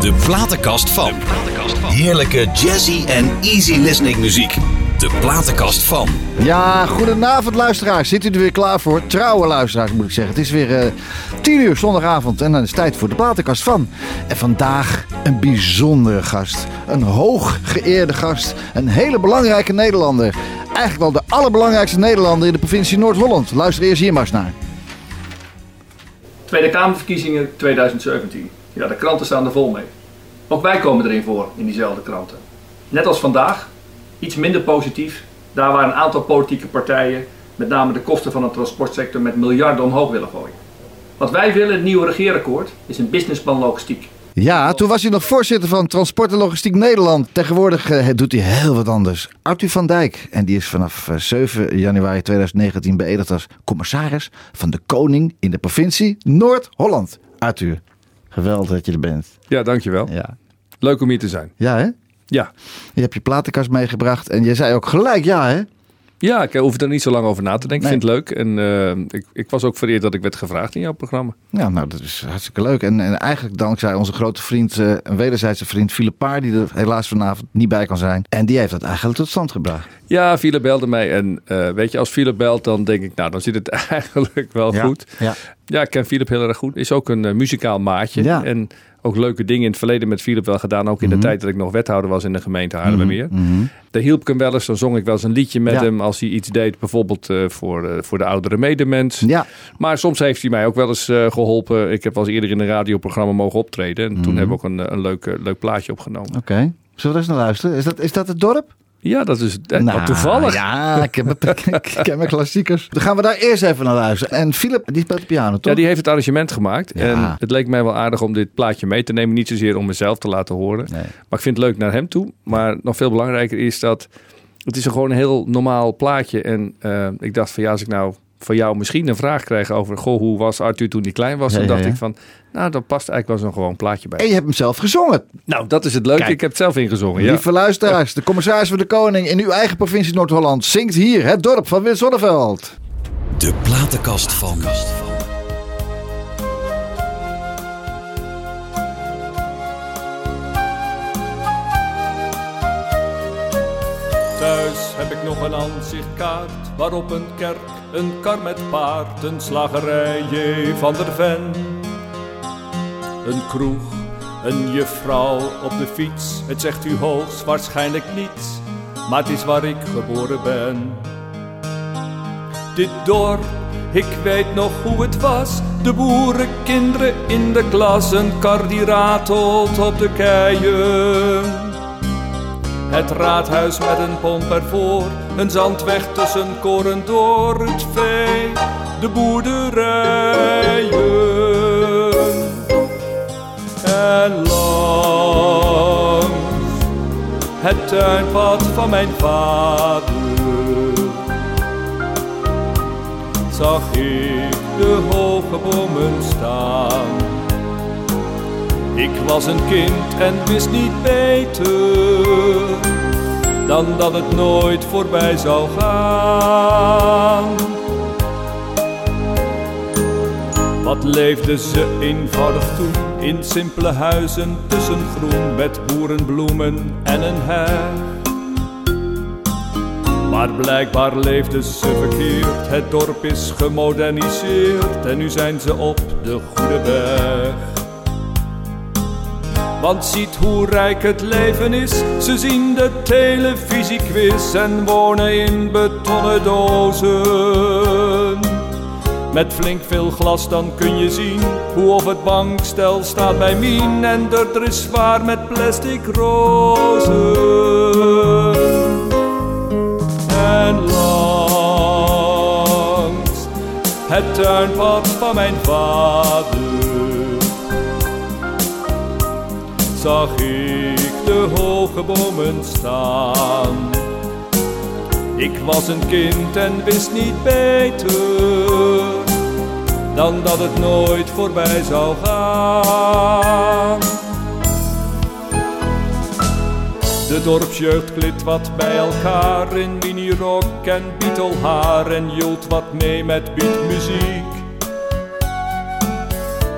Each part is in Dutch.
De platenkast van. Heerlijke jazzy en easy listening muziek. De platenkast van. Ja, goedenavond luisteraars. Zit u er weer klaar voor? Trouwe luisteraars moet ik zeggen. Het is weer eh 10 uur zondagavond en dan is het tijd voor de platenkast van. En vandaag een bijzondere gast. Een hoog geëerde gast. Een hele belangrijke Nederlander. Eigenlijk wel de allerbelangrijkste Nederlander in de provincie Noord-Holland. Luister eerst hier maar eens naar. Tweede Kamerverkiezingen 2017. Ja, de kranten staan er vol mee. Ook wij komen erin voor, in diezelfde kranten. Net als vandaag, iets minder positief, daar waar een aantal politieke partijen met name de kosten van de transportsector met miljarden omhoog willen gooien. Wat wij willen, het nieuwe regeerakkoord, is een businessplan logistiek. Ja, toen was hij nog voorzitter van Transport en Logistiek Nederland. Tegenwoordig eh, doet hij heel wat anders. Arthur van Dijk. En die is vanaf eh, 7 januari 2019 beëdigd als commissaris van de Koning in de provincie Noord-Holland. Arthur, geweldig dat je er bent. Ja, dankjewel. Ja, Leuk om hier te zijn. ja hè? Ja. Je hebt je platenkast meegebracht en je zei ook gelijk ja hè? Ja, ik hoef er niet zo lang over na te denken. Ik vind het leuk. En eh, ik, ik was ook vereerd dat ik werd gevraagd in jouw programma. Ja, nou dat is hartstikke leuk. En, en eigenlijk dankzij onze grote vriend, eh, een wederzijdse vriend, Philip Paar, die er helaas vanavond niet bij kan zijn. En die heeft dat eigenlijk tot stand gebracht. Ja, Philip belde mij. En eh, weet je, als Philip belt, dan denk ik, nou, dan zit het eigenlijk wel goed. Ja. Ja, ik ken Philip heel erg goed. Is ook een muzikaal maatje. Ja. En ook leuke dingen in het verleden met Philip wel gedaan. Ook in de tijd dat ik nog wethouder was in de gemeente Haarlemmermeer. Mhm. Daar hielp ik hem wel eens. Dan zong ik wel eens een liedje met Ja. hem als hij iets deed. Bijvoorbeeld eh, voor, eh, voor de oudere medemens. Ja, Maar soms heeft hij mij ook wel eens eh, geholpen. Ik heb wel eens eerder in een radioprogramma mogen optreden. En toen Mhm. hebben we ook een, een leuk, leuk plaatje opgenomen. oké. Zullen we eens naar luisteren? Is dat, is dat het dorp? Ja, dat is eh, Nou, toevallig. Ja, ik ken mijn klassiekers. Dan gaan we daar eerst even naar luisteren. En Philip, die speelt de piano, toch? Ja, die heeft het arrangement gemaakt. Ja. En het leek mij wel aardig om dit plaatje mee te nemen. Niet zozeer om mezelf te laten horen. Nee. Maar ik vind het leuk naar hem toe. Maar nog veel belangrijker is dat... Het is gewoon een heel normaal plaatje. En eh, ik dacht van ja, als ik nou van jou misschien een vraag krijg over... Goh, hoe was Arthur toen hij klein was? Ja, dan dacht ja. ik van... Nou, dan past eigenlijk wel zo'n gewoon plaatje bij. En je hebt hem zelf gezongen. Nou, dat is het leuke. Kijk. Ik heb het zelf ingezongen. Ja. Lieve luisteraars, de commissaris van de Koning in uw eigen provincie Noord-Holland zingt hier het dorp van Wit Zonneveld. De platenkast van. Thuis heb ik nog een aanzichtkaart waarop een kerk, een kar met paard, een slagerij J. van der Ven. Een kroeg, een juffrouw op de fiets, het zegt u hoogstwaarschijnlijk niets, maar het is waar ik geboren ben. Dit dorp, ik weet nog hoe het was, de boerenkinderen in de klas, een kar die ratelt op de keien. Het raadhuis met een pomp ervoor, een zandweg tussen koren door het vee, de boerderijen. En langs het tuinpad van mijn vader zag ik de hoge bomen staan. Ik was een kind en wist niet beter dan dat het nooit voorbij zou gaan. Wat leefden ze eenvoudig toen in simpele huizen tussen groen met boerenbloemen en een heg. Maar blijkbaar leefden ze verkeerd, het dorp is gemoderniseerd en nu zijn ze op de goede weg. Want ziet hoe rijk het leven is. Ze zien de televisiequiz en wonen in betonnen dozen. Met flink veel glas dan kun je zien hoe of het bankstel staat bij Mien. En er is zwaar met plastic rozen. En langs het tuinpad van mijn vader zag ik de hoge bomen staan. Ik was een kind en wist niet beter dan dat het nooit voorbij zou gaan. De dorpsjeugd klit wat bij elkaar in minirok en Beatle en joelt wat mee met beatmuziek.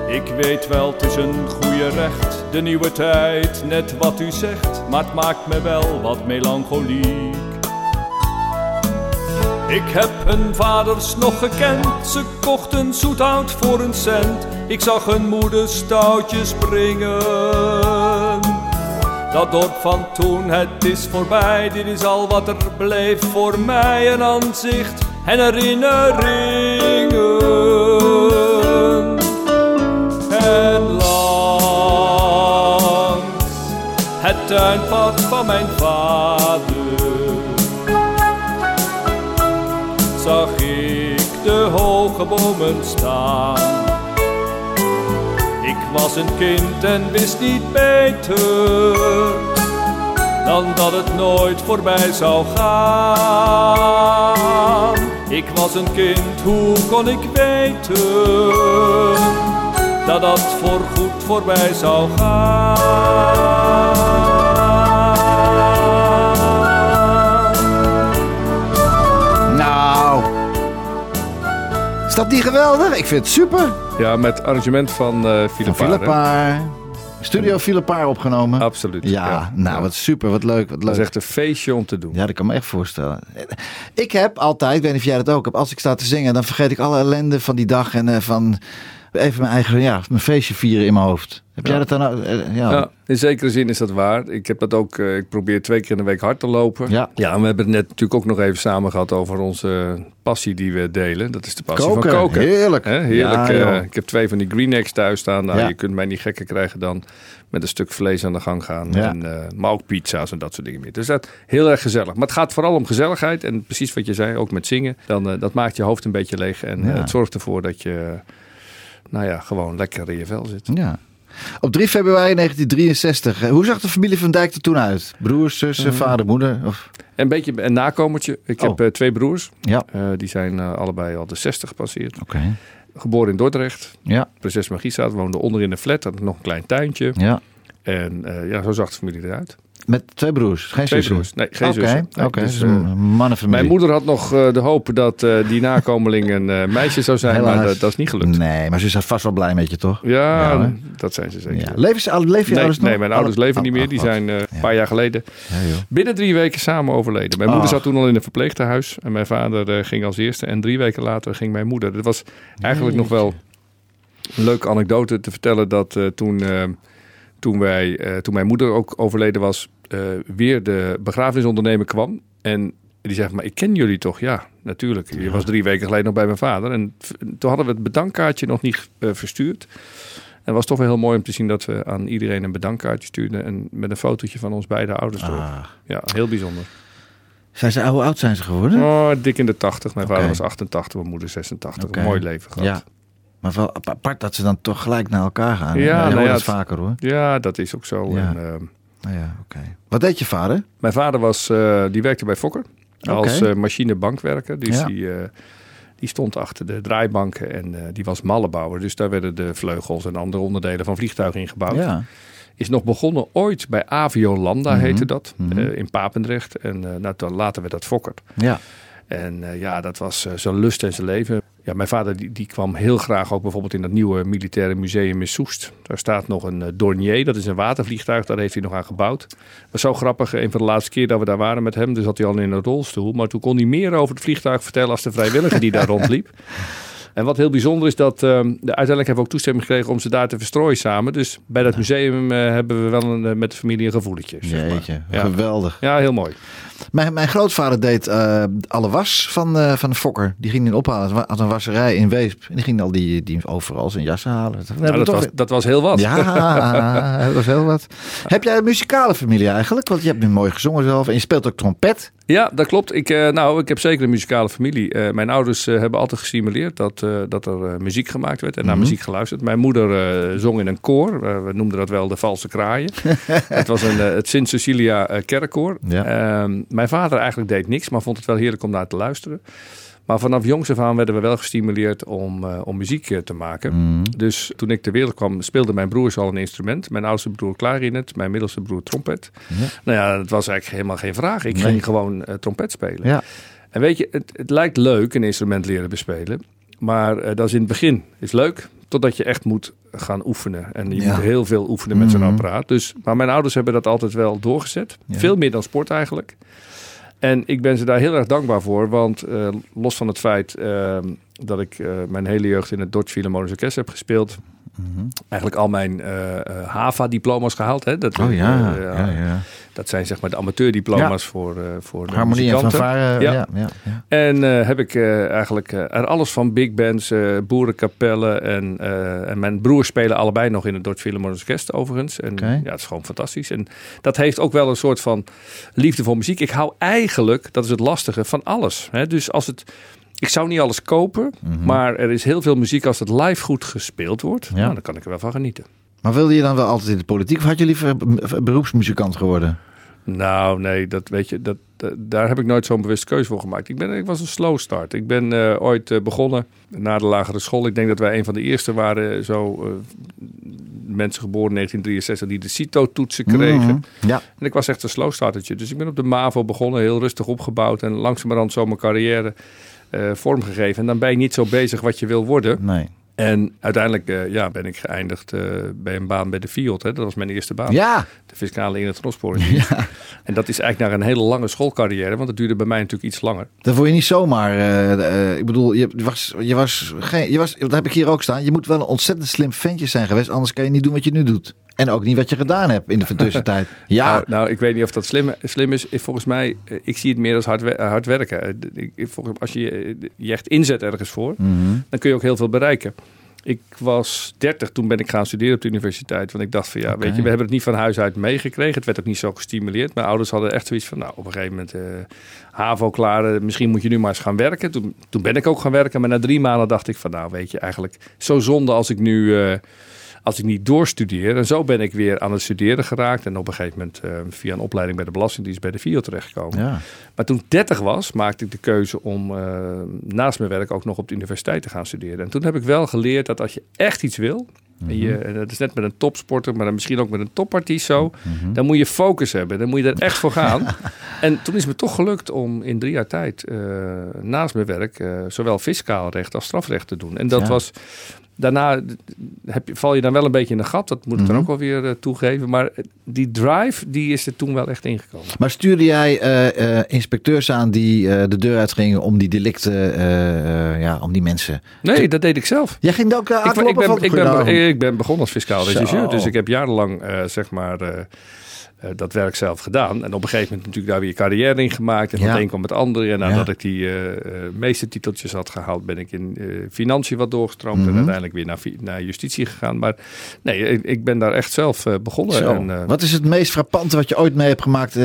Ik weet wel, het is een goede recht, de nieuwe tijd, net wat u zegt, maar het maakt me wel wat melancholiek. Ik heb hun vaders nog gekend, ze kochten zoethout voor een cent. Ik zag hun moeder stoutjes springen. Dat dorp van toen, het is voorbij, dit is al wat er bleef voor mij. Een aanzicht en herinneringen. Tuinpad van mijn vader zag ik de hoge bomen staan. Ik was een kind en wist niet beter dan dat het nooit voorbij zou gaan. Ik was een kind, hoe kon ik weten dat dat voorgoed voorbij zou gaan? Dat niet geweldig? Ik vind het super. Ja, met arrangement van eh Paar, hè? Philippaar. Studio Philippaar opgenomen. Absoluut. Ja, nou wat super, wat leuk, wat Dat leuk. is echt een feestje om te doen. Ja, dat kan me echt voorstellen. Ik heb altijd, ik weet niet of jij dat ook hebt, als ik sta te zingen, dan vergeet ik alle ellende van die dag en eh, van even mijn eigen, ja, mijn feestje vieren in mijn hoofd. Heb jij dat dan ook? Eh, ja. Ja, in zekere zin is dat waar. Ik heb dat ook. eh, ik probeer twee keer in de week hard te lopen. Ja. ja, en we hebben het net natuurlijk ook nog even samen gehad over onze passie die we delen. Dat is de passie Koken, van koken. heerlijk. Heerlijk. Ja, eh, ik heb twee van die green eggs thuis staan. Nou. Je kunt mij niet gekker krijgen dan met een stuk vlees aan de gang gaan. En, eh, maar ook pizza's en dat soort dingen meer. Dus dat heel erg gezellig. Maar het gaat vooral om gezelligheid. En precies wat je zei, ook met zingen. Dan, eh, dat maakt je hoofd een beetje leeg. En eh, het zorgt ervoor dat je, nou ja, gewoon lekker in je vel zit. Ja. Op 3 februari 1963. eh, Hoe zag de familie van Dijk er toen uit? Broers, zussen, vader, moeder? Of... Een beetje een nakomertje. Ik Oh. heb eh, twee broers. Ja, Eh, die zijn eh, allebei al de 60 gepasseerd. oké. Geboren in Dordrecht. Ja, Prinses Magistraat woonde onder in de flat. Had nog een klein tuintje. ja. En eh, ja, zo zag de familie eruit. Met twee broers, geen Twee zussen? broers. Nee, geen zussen. Nee, oké. dus, dus mannenfamilie. Mijn moeder had nog eh, de hoop dat eh, die nakomeling een meisje zou zijn. Helaas. Maar dat, dat is niet gelukt. Nee, maar ze is vast wel blij met je, toch? Ja, dat zijn ze zeker. Ja. Leven, ze, leven je Nee, ouders nog? nee, mijn ouders leven niet meer. oh, Die zijn een paar jaar geleden Ja, joh. binnen drie weken samen overleden. Mijn moeder Ah. zat toen al in een verpleegtehuis. En mijn vader ging als eerste. En drie weken later ging mijn moeder. Dat was eigenlijk nog wel een leuke anekdote te vertellen. Dat toen, toen, wij, eh, toen mijn moeder ook overleden was, eh, weer de begrafenisondernemer kwam. En die zegt, maar ik ken jullie toch? Ja, natuurlijk. Je was drie weken geleden nog bij mijn vader. En toen hadden we het bedankkaartje nog niet eh, verstuurd. En het was toch wel heel mooi om te zien dat we aan iedereen een bedankkaartje stuurden. En met een fotootje van ons beide ouders erop. Ah. Ja, heel bijzonder. Zijn ze, hoe oud zijn ze geworden? Oh, dik in de 80. Mijn vader was 88, mijn moeder 86. Oké. Een mooi leven gehad. Ja. Maar wel ap- apart dat ze dan toch gelijk naar elkaar gaan. Ja, nou nou ja, dat het- vaker hoor. Ja, dat is ook zo. Ja. En, ehm, Nou ja, oké. Wat deed je vader? mijn vader was, eh, die werkte bij Fokker als eh, machinebankwerker. Dus Ja. die, eh, die stond achter de draaibanken en eh, die was mallenbouwer. Dus daar werden de vleugels en andere onderdelen van vliegtuigen in gebouwd. Ja. Is nog begonnen ooit bij Aviolanda Mhm. heette dat, Mhm. eh, in Papendrecht. En eh, nou, later werd dat Fokker. Ja. En eh, ja, dat was eh, zijn lust en zijn leven. Ja, mijn vader die, die kwam heel graag ook bijvoorbeeld in dat nieuwe militaire museum in Soest. Daar staat nog een eh, Dornier, dat is een watervliegtuig, daar heeft hij nog aan gebouwd. was zo grappig, een van de laatste keer dat we daar waren met hem, dus zat hij al in een rolstoel. Maar toen kon hij meer over het vliegtuig vertellen als de vrijwilliger die daar rondliep. En wat heel bijzonder is dat de, uiteindelijk hebben we ook toestemming gekregen om ze daar te verstrooien samen. Dus bij dat museum hebben we wel een, met de familie een gevoeletje. Zeg maar. Jeetje, Ja. geweldig. ja, heel mooi. Mijn, mijn grootvader deed eh, alle was van, eh, van de Fokker. Die ging in ophalen. Had een wasserij in Weesp. En die ging al die, die overal zijn jassen halen. Nou, dat, toch was, dat was heel wat. Ja, dat was heel wat. Heb jij een muzikale familie eigenlijk? Want je hebt nu mooi gezongen zelf. En je speelt ook trompet. Ja, dat klopt. Ik, eh, nou, ik heb zeker een muzikale familie. Eh, mijn ouders eh, hebben altijd gestimuleerd dat, dat er muziek gemaakt werd en naar Mhm. muziek geluisterd. Mijn moeder zong in een koor. We noemden dat wel de valse kraaien. het was een, het Sint Cecilia kerkkoor. Ja. Ehm, mijn vader eigenlijk deed niks, maar vond het wel heerlijk om naar te luisteren. Maar vanaf jongs af aan werden we wel gestimuleerd om, uh, om muziek te maken. Mhm. Dus toen ik ter wereld kwam, speelden mijn broers al een instrument. Mijn oudste broer klarinet, mijn middelste broer trompet. Ja. Nou ja, dat was eigenlijk helemaal geen vraag. Ik Nee. ging gewoon eh, trompet spelen. Ja. En weet je, het, het lijkt leuk een instrument leren bespelen. Maar eh, dat is in het begin is leuk, totdat je echt moet gaan oefenen. En je Ja. moet heel veel oefenen met zo'n Mhm. apparaat. Dus, maar mijn ouders hebben dat altijd wel doorgezet. Veel meer dan sport eigenlijk. En ik ben ze daar heel erg dankbaar voor. Want eh, los van het feit eh, dat ik eh, mijn hele jeugd in het Dodge Philharmonisch Orkest heb gespeeld. Eigenlijk al mijn eh, eh, HAVA-diploma's gehaald. Hè? Dat, Oh ja, eh, ja, ja. Dat zijn zeg maar de amateurdiploma's voor, eh voor de Harmonie en muzikanten. fanfare. Ja. Ja. Ja, ja, En eh, heb ik eh, eigenlijk eh, er alles van big bands, eh boerenkapellen en, eh, en mijn broers spelen allebei nog in het Dutch Philharmonic Orkest overigens. En ja, het is gewoon fantastisch. En dat heeft ook wel een soort van liefde voor muziek. Ik hou eigenlijk, dat is het lastige, van alles. Hè? Dus als het, ik zou niet alles kopen, Mhm. maar er is heel veel muziek als het live goed gespeeld wordt. Ja. Nou, dan kan ik er wel van genieten. Maar wilde je dan wel altijd in de politiek of had je liever be- beroepsmuzikant geworden? Nou, nee, dat weet je, dat, daar heb ik nooit zo'n bewuste keuze voor gemaakt. Ik, ben, ik was een slow start. Ik ben eh, ooit eh, begonnen na de lagere school. Ik denk dat wij een van de eerste waren, zo eh, mensen geboren in 1963, die de CITO-toetsen kregen. Mhm. Ja. En ik was echt een slow startertje. Dus ik ben op de MAVO begonnen, heel rustig opgebouwd en langzamerhand zo mijn carrière eh, vormgegeven. En dan ben je niet zo bezig wat je wil worden. Nee. En uiteindelijk eh, ja, ben ik geëindigd eh, bij een baan bij de Fiat. Hè. Dat was mijn eerste baan Ja. de fiscale in het transportdienst. En dat is eigenlijk naar een hele lange schoolcarrière, want dat duurde bij mij natuurlijk iets langer. Dat word je niet zomaar. ik bedoel, je was, je was geen. Je was, dat heb ik hier ook staan. Je moet wel een ontzettend slim ventje zijn geweest. Anders kan je niet doen wat je nu doet. En ook niet wat je gedaan hebt in de tussentijd. Ja. Nou, nou, ik weet niet of dat slim, slim is. Volgens mij, eh, ik zie het meer als hard, wer- hard werken. Eh, Als je eh, je echt inzet ergens voor, Mhm. dan kun je ook heel veel bereiken. Ik was 30, toen ben ik gaan studeren op de universiteit. Want ik dacht van ja, weet je, we hebben het niet van huis uit meegekregen. Het werd ook niet zo gestimuleerd. Mijn ouders hadden echt zoiets van, nou, op een gegeven moment eh, HAVO klaar. eh, misschien moet je nu maar eens gaan werken. Toen, toen ben ik ook gaan werken. Maar na drie maanden dacht ik van, nou, weet je, eigenlijk zo zonde als ik nu... eh, als ik niet doorstudeer. En zo ben ik weer aan het studeren geraakt. En op een gegeven moment eh, via een opleiding bij de Belastingdienst bij de VIO terechtgekomen. ja. Maar toen ik 30 was, maakte ik de keuze om eh, naast mijn werk ook nog op de universiteit te gaan studeren. En toen heb ik wel geleerd dat als je echt iets wil, en, je, en dat is net met een topsporter, maar dan misschien ook met een topartiest zo, dan moet je focus hebben. Dan moet je er echt voor gaan. en toen is me toch gelukt om in drie jaar tijd eh, naast mijn werk zowel fiscaal recht als strafrecht te doen. En dat Ja. was. Daarna heb je, val je dan wel een beetje in de gat, dat moet ik dan Mhm. ook wel weer eh, toegeven. Maar die drive, die is er toen wel echt ingekomen. Maar stuurde jij eh, eh, inspecteurs aan die eh, de deur uitgingen om die delicten, eh, eh, ja, om die mensen. Nee, dat deed ik zelf. Jij ging ook Ik, ben- ik, ben, ik, ben, ik ben begonnen als fiscaal regisseur. Dus ik heb jarenlang eh, zeg maar, eh, dat werk zelf gedaan. En op een gegeven moment natuurlijk daar weer carrière in gemaakt. En Ja. het een kwam het andere. En nadat Ja. ik die eh eh, meeste titeltjes had gehaald, ben ik in eh, financiën wat doorgestroomd. Mhm. En uiteindelijk weer naar, justitie gegaan. Maar nee, ik, ik ben daar echt zelf begonnen. En, Wat is het meest frappante wat je ooit mee hebt gemaakt,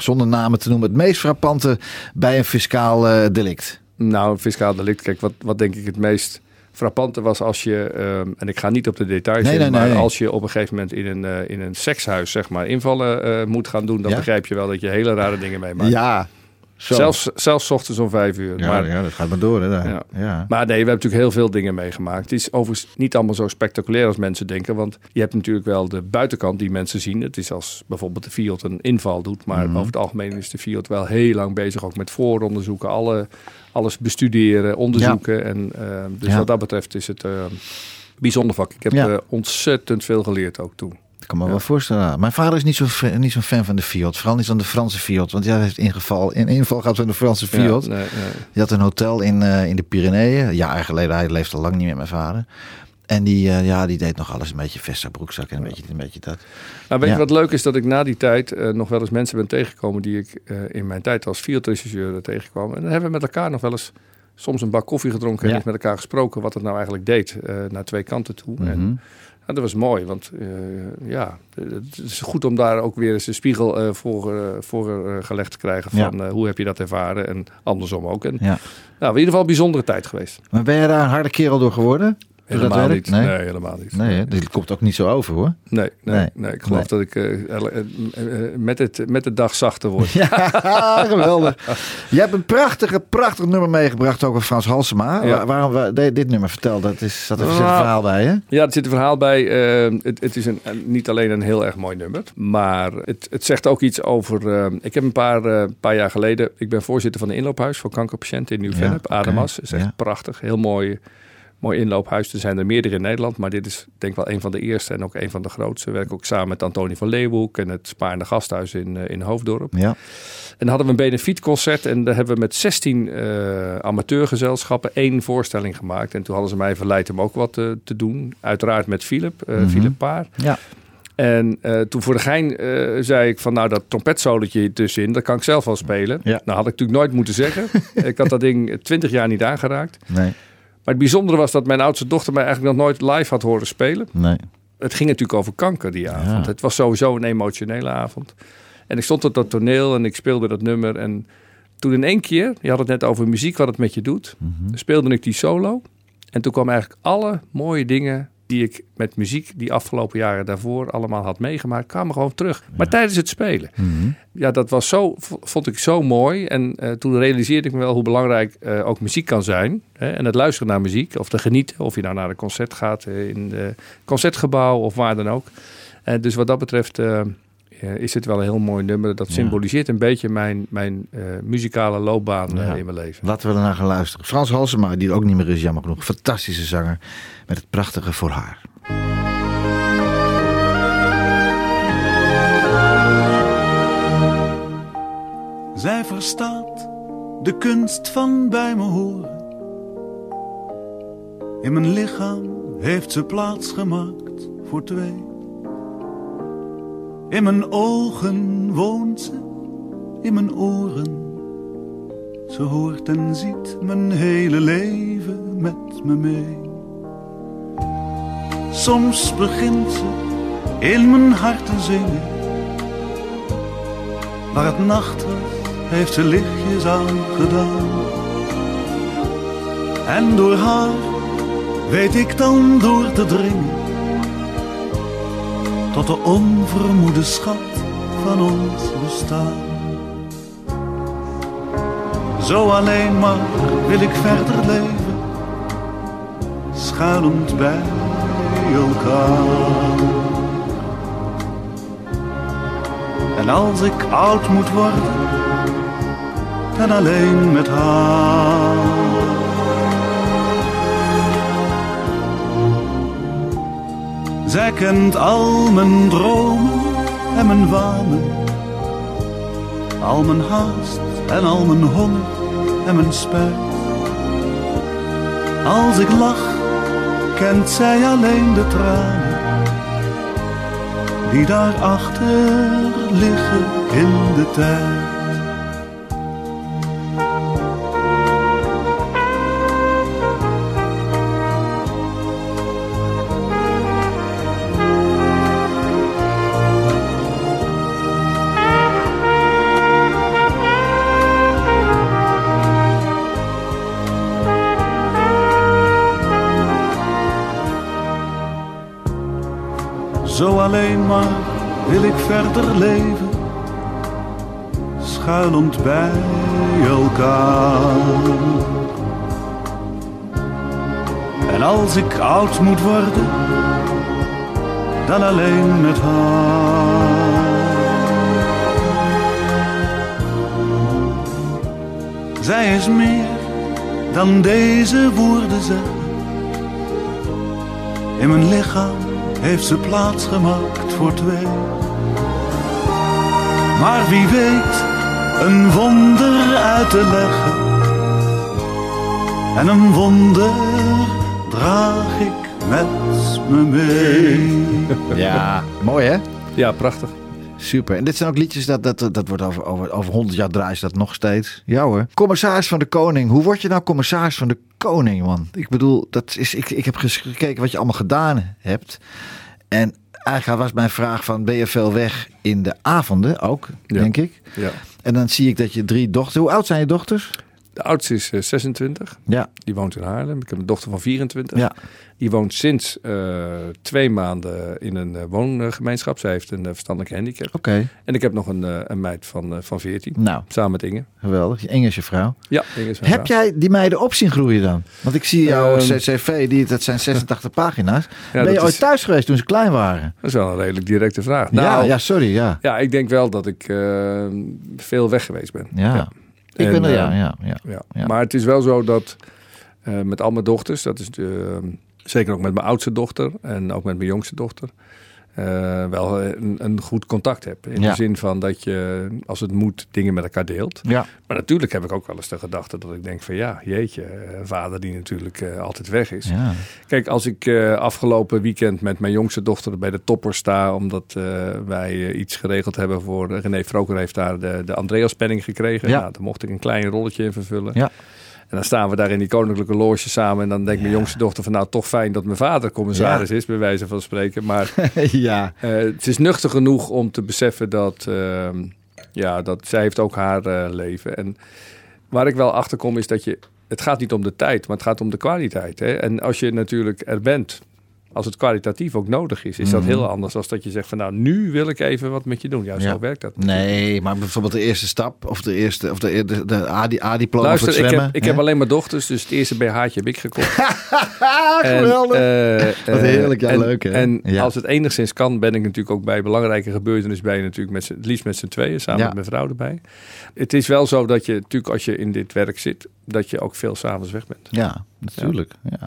zonder namen te noemen, het meest frappante bij een fiscaal delict? Nou, een fiscaal delict. Kijk, wat, wat denk ik het meest frappante was als je, ehm, en ik ga niet op de details Nee, in, nee, maar nee. als je op een gegeven moment in een, eh, in een sekshuis zeg maar invallen eh, moet gaan doen, dan Ja. begrijp je wel dat je hele rare dingen meemaakt. Ja, zo. Zelfs, zelfs ochtends om vijf uur. Ja, maar, ja, dat gaat maar door. Hè, daar. Ja. Ja. maar nee, we hebben natuurlijk heel veel dingen meegemaakt. Het is overigens niet allemaal zo spectaculair als mensen denken. Want je hebt natuurlijk wel de buitenkant die mensen zien. Het is als bijvoorbeeld de Fiat een inval doet. Maar Mhm. over het algemeen is de Fiat wel heel lang bezig. Ook met vooronderzoeken. Alle, alles bestuderen, onderzoeken. En, eh, dus Ja. wat dat betreft is het eh bijzonder vak. Ik heb Ja. eh, ontzettend veel geleerd ook toen. Ik kan me wel voorstellen. Mijn vader is niet zo'n fan, niet zo'n fan van de Fiat. Vooral niet van de Franse Fiat. Want hij heeft ingeval, in inval gehad van de Franse Fiat. Ja, nee, nee. Die had een hotel in, eh, in de Pyreneeën. Jaren geleden. Hij leeft al lang niet met mijn vader. En die, eh, ja, die deed nog alles een beetje vestig broekzak en een beetje, een beetje dat. Nou, weet Ja. je wat leuk is? Dat ik na die tijd eh, nog wel eens mensen ben tegengekomen die ik in mijn tijd als Fiat-regisseur tegenkwam. En dan hebben we met elkaar nog wel eens soms een bak koffie gedronken en Ja. eens met elkaar gesproken wat het nou eigenlijk deed naar twee kanten toe. En Mhm. Ja, dat was mooi, want eh, ja, het is goed om daar ook weer eens de spiegel eh, voor, eh, voor gelegd te krijgen van hoe heb je dat ervaren en andersom ook. En Ja. nou, in ieder geval een bijzondere tijd geweest. Maar ben je daar een harde kerel door geworden? Helemaal werkt? niet. Nee. Nee. helemaal niet. Nee, hè? dit komt ook niet zo over hoor. Nee, nee, Nee. nee. ik geloof dat ik eh, eh, eh, met, het, met de dag zachter word. Ja, geweldig. Je hebt een prachtige, prachtig nummer meegebracht, ook van Frans Halsema. Ja. Waar- waarom wa- de- dit nummer vertel, dat is, zat even een verhaal bij, hè? Ja, er zit een verhaal bij. eh, het, het is een, niet alleen een heel erg mooi nummer, maar het, het zegt ook iets over. eh, ik heb een paar, paar jaar geleden. Ik ben voorzitter van een inloophuis voor kankerpatiënten in Nieuw-Vennep. Ja. Ademas. is echt Ja. prachtig. Heel mooi, mooi inloophuis. Er zijn er meerdere in Nederland, maar dit is denk ik wel een van de eerste en ook een van de grootste. We werken ook samen met Antonie van Leeuwenhoek en het Spaarne Gasthuis in, eh, in Hoofddorp. Ja. En dan hadden we een benefietconcert en daar hebben we met 16 eh, amateurgezelschappen één voorstelling gemaakt. En toen hadden ze mij verleid om ook wat te, te doen. Uiteraard met Philip, Mhm. Philip Paar. Ja. En toen voor de gein zei ik van nou dat trompetsolotje tussenin, dat kan ik zelf wel spelen. Ja. Nou had ik natuurlijk nooit moeten zeggen. ik had dat ding 20 jaar niet aangeraakt. Nee, het bijzondere was dat mijn oudste dochter mij eigenlijk nog nooit live had horen spelen nee. het ging natuurlijk over kanker die avond. Ja. Het was sowieso een emotionele avond. En ik stond op dat toneel en ik speelde dat nummer. En toen in één keer, je had het net over muziek, wat het met je doet, Mhm. speelde ik die solo. En toen kwamen eigenlijk alle mooie dingen die ik met muziek die afgelopen jaren daarvoor allemaal had meegemaakt, kwamen gewoon terug. Maar tijdens het spelen. Mhm. Ja, dat was zo, vond ik zo mooi. En eh, toen realiseerde ik me wel hoe belangrijk eh, ook muziek kan zijn. Hè? En het luisteren naar muziek, of te genieten, of je nou naar een concert gaat eh, in het concertgebouw of waar dan ook. En dus wat dat betreft eh, is het wel een heel mooi nummer. Dat Ja. symboliseert een beetje mijn, mijn eh, muzikale loopbaan eh, in mijn leven. Laten we ernaar gaan luisteren. Frans Halsema, die er ook niet meer is, jammer genoeg. Fantastische zanger met het prachtige voor haar. Zij verstaat de kunst van bij me horen. In mijn lichaam heeft ze plaats gemaakt voor twee. In mijn ogen woont ze, in mijn oren. Ze hoort en ziet mijn hele leven met me mee. Soms begint ze in mijn hart te zingen. Waar het nacht heeft ze lichtjes aangedaan. En door haar weet ik dan door te dringen. Tot de onvermoede schat van ons bestaan. Zo alleen maar wil ik verder leven, schuilend bij elkaar. En als ik oud moet worden, dan alleen met haar. Zij al mijn dromen en mijn wanen, al mijn haast en al mijn honger en mijn spijt. Als ik lach, kent zij alleen de tranen die daarachter liggen in de tijd. Maar wil ik verder leven, schuilend bij elkaar. En als ik oud moet worden, dan alleen met haar. Zij is meer dan deze woorden zeggen. In mijn lichaam heeft ze plaats gemaakt voor twee. Maar wie weet een wonder uit te leggen. En een wonder draag ik met me mee. Ja, mooi hè? Ja, prachtig. Super. En dit zijn ook liedjes, dat, dat, dat wordt over, over, over 100 jaar draaien dat nog steeds. Ja hoor. Commissaris van de Koning. Hoe word je nou commissaris van de Koning, man? Ik bedoel, dat is, ik, ik heb gekeken wat je allemaal gedaan hebt. En eigenlijk was mijn vraag van, ben je veel weg in de avonden ook, Ja. denk ik. Ja. En dan zie ik dat je drie dochters... Hoe oud zijn je dochters? De oudste is eh, 26. Ja, Die woont in Haarlem. Ik heb een dochter van 24. ja. Die woont sinds eh, twee maanden in een eh, woongemeenschap. Zij heeft een eh, verstandelijke handicap. oké. En ik heb nog een, eh, een meid van, eh, van 14. Nou, Samen met Inge. geweldig. Inge is je vrouw. Ja, Inge is mijn Heb vrouw. jij die meiden op zien groeien dan? Want ik zie jouw Ehm. CCV, die, dat zijn 86 pagina's. Ja, ben je ooit is- thuis geweest toen ze klein waren? Dat is wel een redelijk directe vraag. Nou, ja, sorry, ja. ja, ik denk wel dat ik eh, veel weg geweest ben. Ja. Ik En, ben er, ja, eh, ja, ja. Ja. Ja. Maar het is wel zo dat eh, met al mijn dochters, dat is de, zeker ook met mijn oudste dochter en ook met mijn jongste dochter, eh, wel een, een goed contact heb. In Ja. de zin van dat je, als het moet, dingen met elkaar deelt. Ja, Maar natuurlijk heb ik ook wel eens de gedachte dat ik denk van ja, jeetje, een vader die natuurlijk eh, altijd weg is. ja. Kijk, als ik eh, afgelopen weekend met mijn jongste dochter bij de topper sta, omdat wij iets geregeld hebben voor René Vroker heeft daar de, de Andreas-penning gekregen. Ja. Nou, daar mocht ik een klein rolletje in vervullen. Ja. En dan staan we daar in die koninklijke loge samen. En dan denkt mijn jongste dochter van nou toch fijn dat mijn vader commissaris is, bij wijze van spreken. Maar ja. eh, het is nuchter genoeg om te beseffen dat, ehm, ja, dat zij heeft ook haar eh, leven. En waar ik wel achter kom is dat je, het gaat niet om de tijd, maar het gaat om de kwaliteit. Hè? En als je natuurlijk er bent, als het kwalitatief ook nodig is, is dat Mhm. heel anders dan dat je zegt van nou, nu wil ik even wat met je doen. Ja, zo Ja. werkt dat. Nee, maar bijvoorbeeld de eerste stap of de eerste of de, de, de A- A-diploma voor Luister, het ik zwemmen. heb, ik heb alleen maar dochters, dus het eerste BH'tje heb ik gekocht. Geweldig. En, eh, Wat eh, heerlijk, ja, en, leuk, hè? En Ja. als het enigszins kan, ben ik natuurlijk ook bij belangrijke gebeurtenissen bij natuurlijk met het liefst met z'n tweeën, samen Ja. met mijn vrouw erbij. Het is wel zo dat je natuurlijk als je in dit werk zit, dat je ook veel s'avonds weg bent. Ja, natuurlijk. Ja.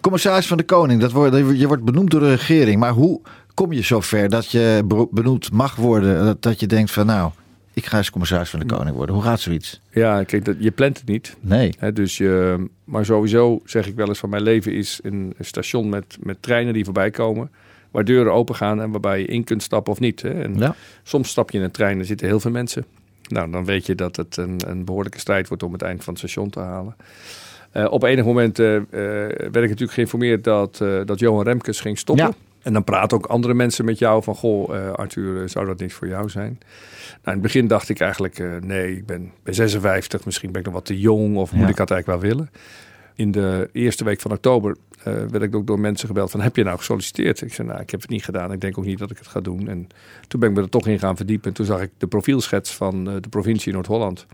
Commissaris van de Koning, dat wordt, je wordt benoemd door de regering. Maar hoe kom je zover dat je benoemd mag worden? Dat, dat je denkt van nou, ik ga eens commissaris van de Koning worden. Hoe gaat zoiets? Ja, kijk, dat, je plant het niet. Nee. Hè, dus je, maar sowieso zeg ik wel eens van mijn leven is een station met, met treinen die voorbij komen. Waar deuren open gaan en waarbij je in kunt stappen of niet. Hè. En Ja. Soms stap je in een trein en zitten heel veel mensen. Nou, dan weet je dat het een, een behoorlijke strijd wordt om het eind van het station te halen. Eh, op enig moment eh, eh, werd ik natuurlijk geïnformeerd dat, dat Johan Remkes ging stoppen. Ja. En dan praten ook andere mensen met jou van... Goh, Arthur, zou dat niet voor jou zijn? Nou, in het begin dacht ik eigenlijk... nee, ik ben, ben 56, misschien ben ik nog wat te jong... of moet Ja. ik dat eigenlijk wel willen? In de eerste week van oktober werd ik ook door mensen gebeld van... heb je nou gesolliciteerd? Ik zei, nou, ik heb het niet gedaan. Ik denk ook niet dat ik het ga doen. En toen ben ik me er toch in gaan verdiepen. En toen zag ik de profielschets van de provincie Noord-Holland...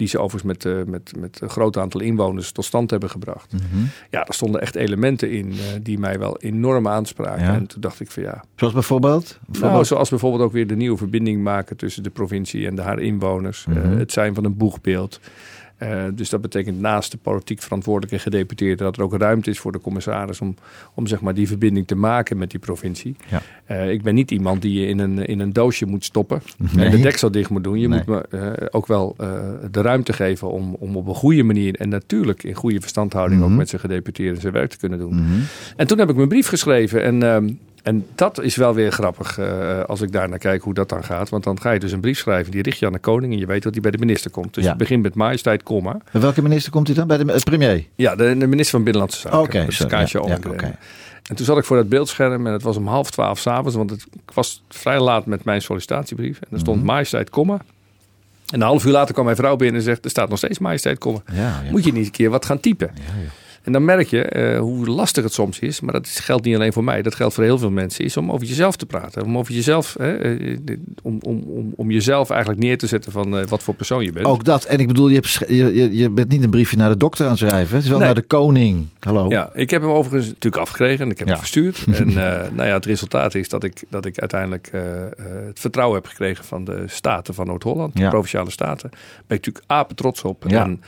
die ze overigens met, eh, met, met een groot aantal inwoners tot stand hebben gebracht. Mhm. Ja, er stonden echt elementen in eh, die mij wel enorm aanspraken. Ja. En toen dacht ik van ja, Zoals bijvoorbeeld? nou, bijvoorbeeld zoals bijvoorbeeld ook weer de nieuwe verbinding maken tussen de provincie en de haar inwoners. Eh, Mhm. het zijn van een boegbeeld. Eh, dus dat betekent naast de politiek verantwoordelijke gedeputeerde dat er ook ruimte is voor de commissaris om, om zeg maar die verbinding te maken met die provincie. Ja. Eh, ik ben niet iemand die je in een, in een doosje moet stoppen Nee. en de deksel dicht moet doen. Je Nee. moet me eh, ook wel de ruimte geven om, om op een goede manier en natuurlijk in goede verstandhouding Mhm. ook met zijn gedeputeerde zijn werk te kunnen doen. Mhm. En toen heb ik mijn brief geschreven. En, ehm, en dat is wel weer grappig eh, als ik daar naar kijk hoe dat dan gaat. Want dan ga je dus een brief schrijven. Die richt je aan de koning. En je weet dat die bij de minister komt. Dus Ja. je begint met majesteit, komma. Bij welke minister komt hij dan? Bij de eh, premier? Ja, de, de minister van Binnenlandse Zaken. Oké, zo, Kaatje ja. En toen zat ik voor dat beeldscherm. En het was om half twaalf s'avonds. Want het, ik was vrij laat met mijn sollicitatiebrief. En er stond Mhm. majesteit, komma. En een half uur later kwam mijn vrouw binnen en zegt... er staat nog steeds majesteit, komma. Moet je niet een keer wat gaan typen? Ja, ja. En dan merk je eh, hoe lastig het soms is. Maar dat geldt niet alleen voor mij. Dat geldt voor heel veel mensen. Is om over jezelf te praten. Om over jezelf, eh, om, om, om, om jezelf eigenlijk neer te zetten van eh, wat voor persoon je bent. Ook dat. En ik bedoel, je, hebt, je, je, bent niet een briefje naar de dokter aan het schrijven. Het is wel Nee. naar de koning. Hallo. Ja, ik heb hem overigens natuurlijk afgekregen en ik heb Ja. hem verstuurd. En nou ja, het resultaat is dat ik, dat ik uiteindelijk het vertrouwen heb gekregen van de staten van Noord-Holland, Ja. de provinciale staten. Daar ben ik natuurlijk apen trots op. Ja. En,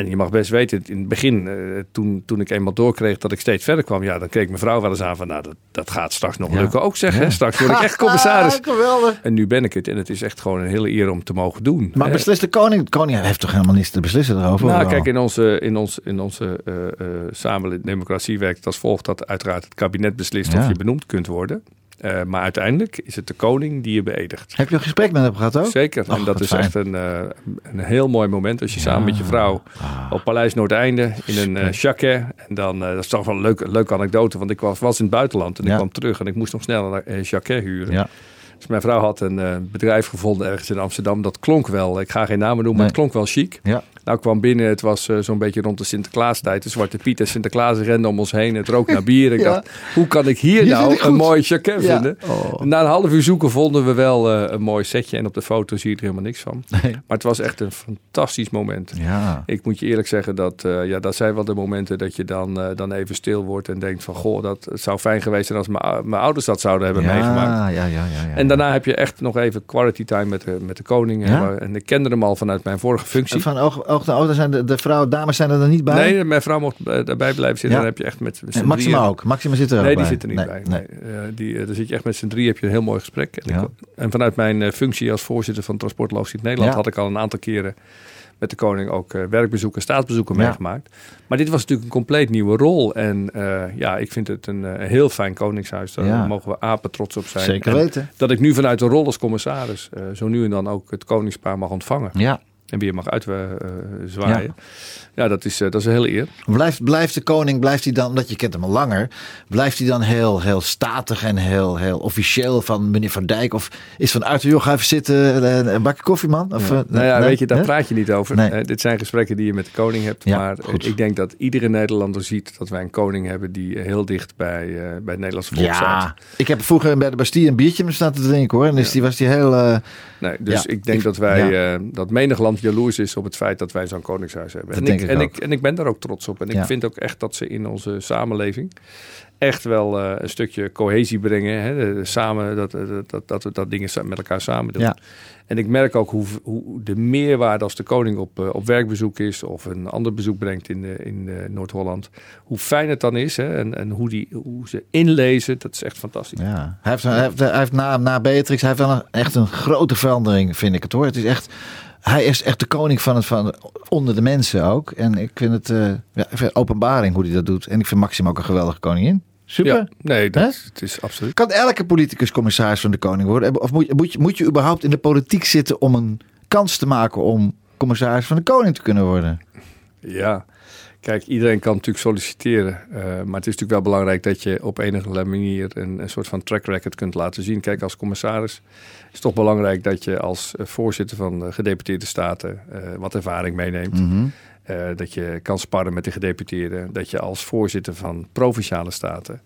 en je mag best weten, in het begin, eh, toen, toen ik eenmaal doorkreeg dat ik steeds verder kwam, ja, dan keek mijn vrouw wel eens aan van, nou, dat, dat gaat straks nog Ja. lukken ook zeg. Ja. Hè? Straks word ik echt commissaris. Ah, geweldig. En nu ben ik het. En het is echt gewoon een hele eer om te mogen doen. Maar beslist de koning? De koning heeft toch helemaal niets te beslissen erover? Nou, kijk, in onze, in ons, in onze eh eh samenleving, democratie werkt het als volgt dat uiteraard het kabinet beslist Ja. of je benoemd kunt worden. Eh, maar uiteindelijk is het de koning die je beëdigt. Heb je een gesprek met hem gehad ook? Zeker. Och, en dat is fijn. echt een, eh, een heel mooi moment als je samen met je vrouw Ah. op Paleis Noordeinde in een jacket. En dan, dat is toch wel een leuke, leuke anekdote, want ik was, was in het buitenland en Ja. ik kwam terug en ik moest nog snel een jacket huren. Ja. Dus mijn vrouw had een bedrijf gevonden ergens in Amsterdam. Dat klonk wel, ik ga geen namen noemen, maar het klonk wel chic. Ja. Nou, kwam binnen, het was eh, zo'n beetje rond de Sinterklaastijd. De Zwarte Piet en Sinterklaas renden om ons heen. Het rook naar bier. Ik Ja. dacht, hoe kan ik hier, Hier nou een mooi jacket Ja. vinden? Oh. Na een half uur zoeken vonden we wel eh, een mooi setje. En op de foto zie je er helemaal niks van. Nee. Maar het was echt een fantastisch moment. Ja. Ik moet je eerlijk zeggen dat eh, ja, dat zijn wel de momenten dat je dan, dan even stil wordt en denkt van goh, dat het zou fijn geweest zijn als mijn, ou- mijn ouders dat zouden hebben meegemaakt. Ja, ja, ja. En daarna heb je echt nog even quality time met de, met de koning. En, en ik kende hem al vanuit mijn vorige functie. Van daar zijn de, de vrouwen, dames zijn er dan niet bij? Nee, mijn vrouw mocht eh, daarbij blijven zitten. Ja. Dan heb je echt met, met z'n en Maxima drieën- ook. Maxima zit er ook Nee, bij. die zit er niet Nee, bij. nee. Nee. Eh, die, eh, dan zit je echt met z'n drie heb je een heel mooi gesprek. En, Ja. ik- en vanuit mijn eh, functie als voorzitter van Transport Logistiek Nederland Ja. had ik al een aantal keren met de koning ook eh, werkbezoeken, staatsbezoeken Ja. meegemaakt. Maar dit was natuurlijk een compleet nieuwe rol. En eh, ja, ik vind het een, eh, heel fijn koningshuis. Daar Ja. mogen we apen trots op zijn. Zeker En weten. Dat ik nu vanuit de rol als commissaris eh, zo nu en dan ook het koningspaar mag ontvangen. Ja. En weer mag uitzwaaien. Ja. dat, is, eh, dat is een hele eer. Blijft, blijft de koning, blijft hij dan, omdat je kent hem al langer, blijft hij dan heel, heel statig en heel, heel officieel van meneer Van Dijk? Of is van Arthur, ga even zitten, eh, een bakje koffie, man? Of, eh, Nou ja, nee? weet je, daar praat je niet over. Nee. Eh, dit zijn gesprekken die je met de koning hebt. Ja, maar eh, goed. ik denk dat iedere Nederlander ziet dat wij een koning hebben die eh, heel dicht bij, eh, bij het Nederlandse volk staat. Ja, ik heb vroeger bij de Bastille een biertje met staan te drinken hoor. En dus Ja. die was die heel... eh, Nee, dus Ja, ik denk ik- dat wij, ja. eh, dat menig land jaloers is op het feit dat wij zo'n koningshuis hebben. En, ik, ik en, ik, en ik ben daar ook trots op. En Ja. ik vind ook echt dat ze in onze samenleving echt wel eh, een stukje cohesie brengen. Hè? Samen, dat, dat, dat, dat we dat dingen met elkaar samen doen. Ja. En ik merk ook hoe, hoe de meerwaarde als de koning op, eh, op werkbezoek is of een ander bezoek brengt in, eh, in eh, Noord-Holland. Hoe fijn het dan is hè? En, en hoe, die, hoe ze inlezen, dat is echt fantastisch. ja. Hij heeft, hij heeft, hij heeft na, na Beatrix, hij heeft wel een, echt een grote verandering, vind ik het hoor. Het is echt... Hij is echt de koning van het van onder de mensen ook. En ik vind het eh, ja, ik vind openbaring hoe hij dat doet. En ik vind Maxima ook een geweldige koningin. Super. Ja, nee, dat, Hè? het is absoluut. Kan elke politicus commissaris van de koning worden? Of moet, je- moet, je, moet je überhaupt in de politiek zitten om een kans te maken om commissaris van de koning te kunnen worden? Ja, kijk, iedereen kan natuurlijk solliciteren. eh, maar het is natuurlijk wel belangrijk dat je op enige manier een, een soort van track record kunt laten zien. Kijk, als commissaris is het toch belangrijk dat je als eh, voorzitter van de gedeputeerde staten eh, wat ervaring meeneemt. Mhm. Dat je kan sparren met de gedeputeerden. Dat je als voorzitter van provinciale staten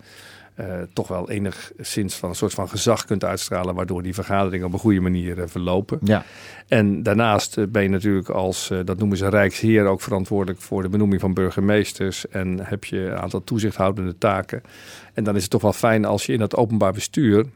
toch wel enigszins van een soort van gezag kunt uitstralen. Waardoor die vergaderingen op een goede manier eh, verlopen. Ja, En daarnaast eh, ben je natuurlijk als, eh, dat noemen ze Rijksheer, ook verantwoordelijk voor de benoeming van burgemeesters. En heb je een aantal toezichthoudende taken. En dan is het toch wel fijn als je in dat openbaar bestuur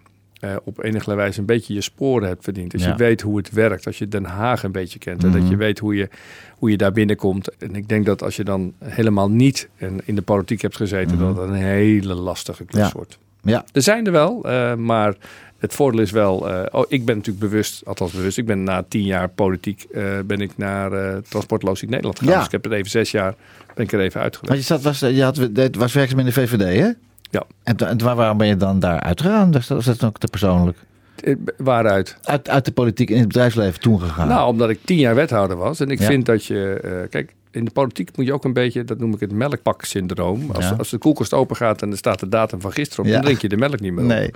eh, op enige wijze een beetje je sporen hebt verdiend. Als Ja. je weet hoe het werkt, als je Den Haag een beetje kent. En dat je Mhm. weet hoe je, hoe je daar binnenkomt. En ik denk dat als je dan helemaal niet in, in de politiek hebt gezeten, Mhm. dat het een hele lastige klus Ja. wordt. ja. Er zijn er wel, eh, maar het voordeel is wel... eh, oh, ik ben natuurlijk bewust, althans bewust... ik ben na tien jaar politiek ben ik naar eh Transport Logistiek Nederland gegaan. Ja. Dus ik heb er even zes jaar, ben ik er even uit Want je, zat, was, je had, het was werkzaam in de VVD, hè? Ja. En, en waar- waarom ben je dan daar uitgegaan? Dus dat is dat ook te persoonlijk. Eh, Waaruit? Uit, uit de politiek in het bedrijfsleven toen gegaan. Nou, omdat ik tien jaar wethouder was. En ik Ja. vind dat je... eh, kijk, in de politiek moet je ook een beetje... dat noem ik het melkpak-syndroom. Als, Ja. als de koelkast open gaat en er staat de datum van gisteren op... Ja. dan drink je de melk niet meer op. nee.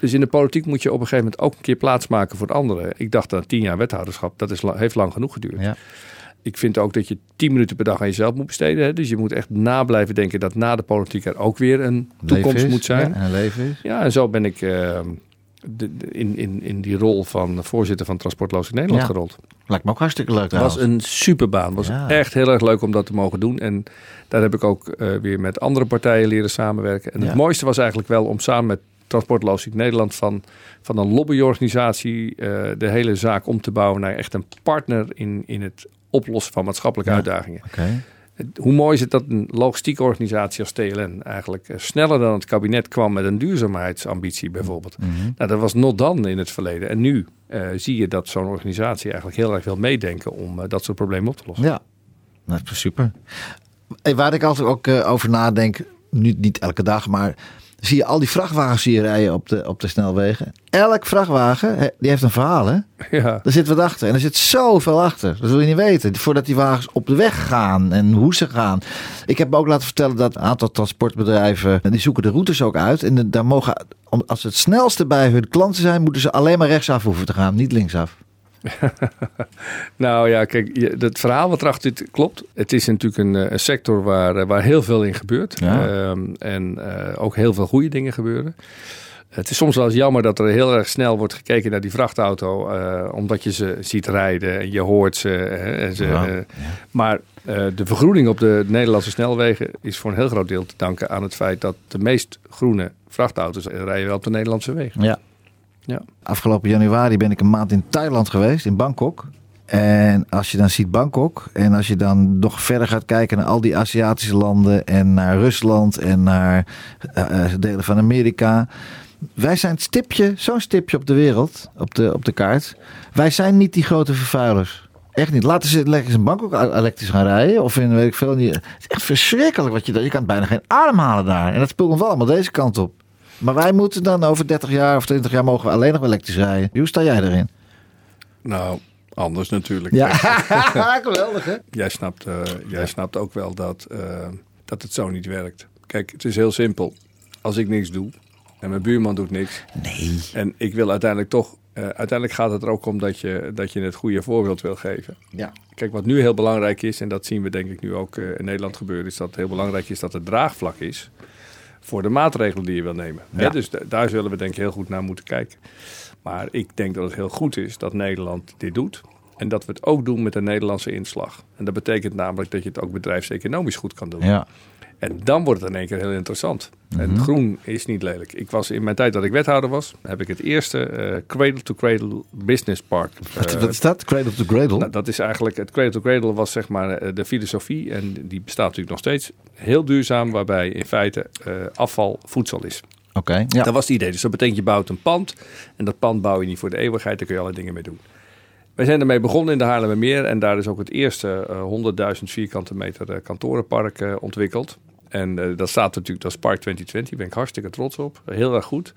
Dus in de politiek moet je op een gegeven moment ook een keer plaats maken voor de anderen. Ik dacht dat tien jaar wethouderschap, dat is, heeft lang genoeg geduurd. Ja. Ik vind ook dat je tien minuten per dag aan jezelf moet besteden. Hè? Dus je moet echt na blijven denken dat na de politiek er ook weer een toekomst is, moet zijn. Ja, en een leven is. Ja, en zo ben ik eh, de- de- in, in, in die rol van voorzitter van Transportloos in Nederland Ja. gerold. Lijkt me ook hartstikke leuk Het was een superbaan. Het was Ja. echt heel erg leuk om dat te mogen doen. En daar heb ik ook eh, weer met andere partijen leren samenwerken. En het mooiste was eigenlijk wel om samen met Transportlogistiek Nederland van, van een lobbyorganisatie eh, de hele zaak om te bouwen naar echt een partner in, in het oplossen van maatschappelijke Ja. uitdagingen. Hoe mooi is het dat een logistieke organisatie als TLN eigenlijk eh, sneller dan het kabinet kwam met een duurzaamheidsambitie bijvoorbeeld. Mhm. Nou, dat was not dan in het verleden. En nu eh, zie je dat zo'n organisatie eigenlijk heel erg wil meedenken om eh, dat soort problemen op te lossen. Ja, dat is super. Waar ik altijd ook over nadenk, nu, niet elke dag, maar zie je al die vrachtwagens je rijden op de, op de snelwegen. Elk vrachtwagen, die heeft een verhaal hè. Ja, Er zit wat achter en er zit zoveel achter. Dat wil je niet weten. Voordat die wagens op de weg gaan en hoe ze gaan. Ik heb me ook laten vertellen dat een aantal transportbedrijven, die zoeken de routes ook uit. En de- daar mogen, als ze het snelste bij hun klanten zijn, moeten ze alleen maar rechtsaf hoeven te gaan, niet linksaf. Nou ja, kijk, het verhaal wat erachter zit klopt. Het is natuurlijk een, eh, een sector waar, eh, waar heel veel in gebeurt. Ja. Ehm, en eh, ook heel veel goede dingen gebeuren. Het is soms wel eens jammer dat er heel erg snel wordt gekeken naar die vrachtauto. omdat je ze ziet rijden en je hoort ze. hè, en ze Ja, ja. Maar de vergroening op de Nederlandse snelwegen is voor een heel groot deel te danken aan het feit dat de meest groene vrachtauto's rijden wel op de Nederlandse wegen. Ja. Ja. Afgelopen januari ben ik een maand in Thailand geweest, in Bangkok. En als je dan ziet Bangkok en als je dan nog verder gaat kijken naar al die Aziatische landen en naar Rusland en naar eh, eh, delen van Amerika. Wij zijn het stipje, zo'n stipje op de wereld, op de, op de kaart. Wij zijn niet die grote vervuilers. Echt niet. Laten ze lekker in Bangkok elektrisch gaan rijden. Of in weet ik veel. Het is echt verschrikkelijk wat je. Je kan bijna geen adem halen daar. En dat speelt nog wel allemaal deze kant op. Maar wij moeten dan over 30 jaar of 20 jaar mogen we alleen nog elektrisch rijden. Hoe sta jij erin? Nou, anders natuurlijk. Ja, geweldig hè? Jij snapt, eh, jij snapt ook wel dat, eh, dat het zo niet werkt. Kijk, het is heel simpel. Als ik niks doe en mijn buurman doet niks. Nee. En ik wil uiteindelijk toch. eh, uiteindelijk gaat het er ook om dat je, dat je het goede voorbeeld wil geven. Ja. Kijk, wat nu heel belangrijk is, en dat zien we denk ik nu ook in Nederland gebeuren, is dat het heel belangrijk is dat er draagvlak is voor de maatregelen die je wil nemen. Dus da- daar zullen we denk ik heel goed naar moeten kijken. Maar ik denk dat het heel goed is dat Nederland dit doet. En dat we het ook doen met een Nederlandse inslag. En dat betekent namelijk dat je het ook bedrijfseconomisch goed kan doen. Ja. En dan wordt het in één keer heel interessant. En Mhm. groen is niet lelijk. Ik was in mijn tijd dat ik wethouder was, heb ik het eerste eh, Cradle to Cradle Business Park. Wat, eh, wat is dat? Cradle to Cradle? nou, dat is eigenlijk, het Cradle to Cradle was zeg maar eh, de filosofie en die bestaat natuurlijk nog steeds. Heel duurzaam, waarbij in feite afval voedsel is. Oké. Ja. Dat was het idee. Dus dat betekent je bouwt een pand en dat pand bouw je niet voor de eeuwigheid, daar kun je alle dingen mee doen. Wij zijn ermee begonnen in de Haarlemmermeer en daar is ook het eerste eh, 100.000 vierkante meter kantorenpark ontwikkeld. En eh, dat staat natuurlijk, dat is Park 2020, daar ben ik hartstikke trots op. Heel erg goed.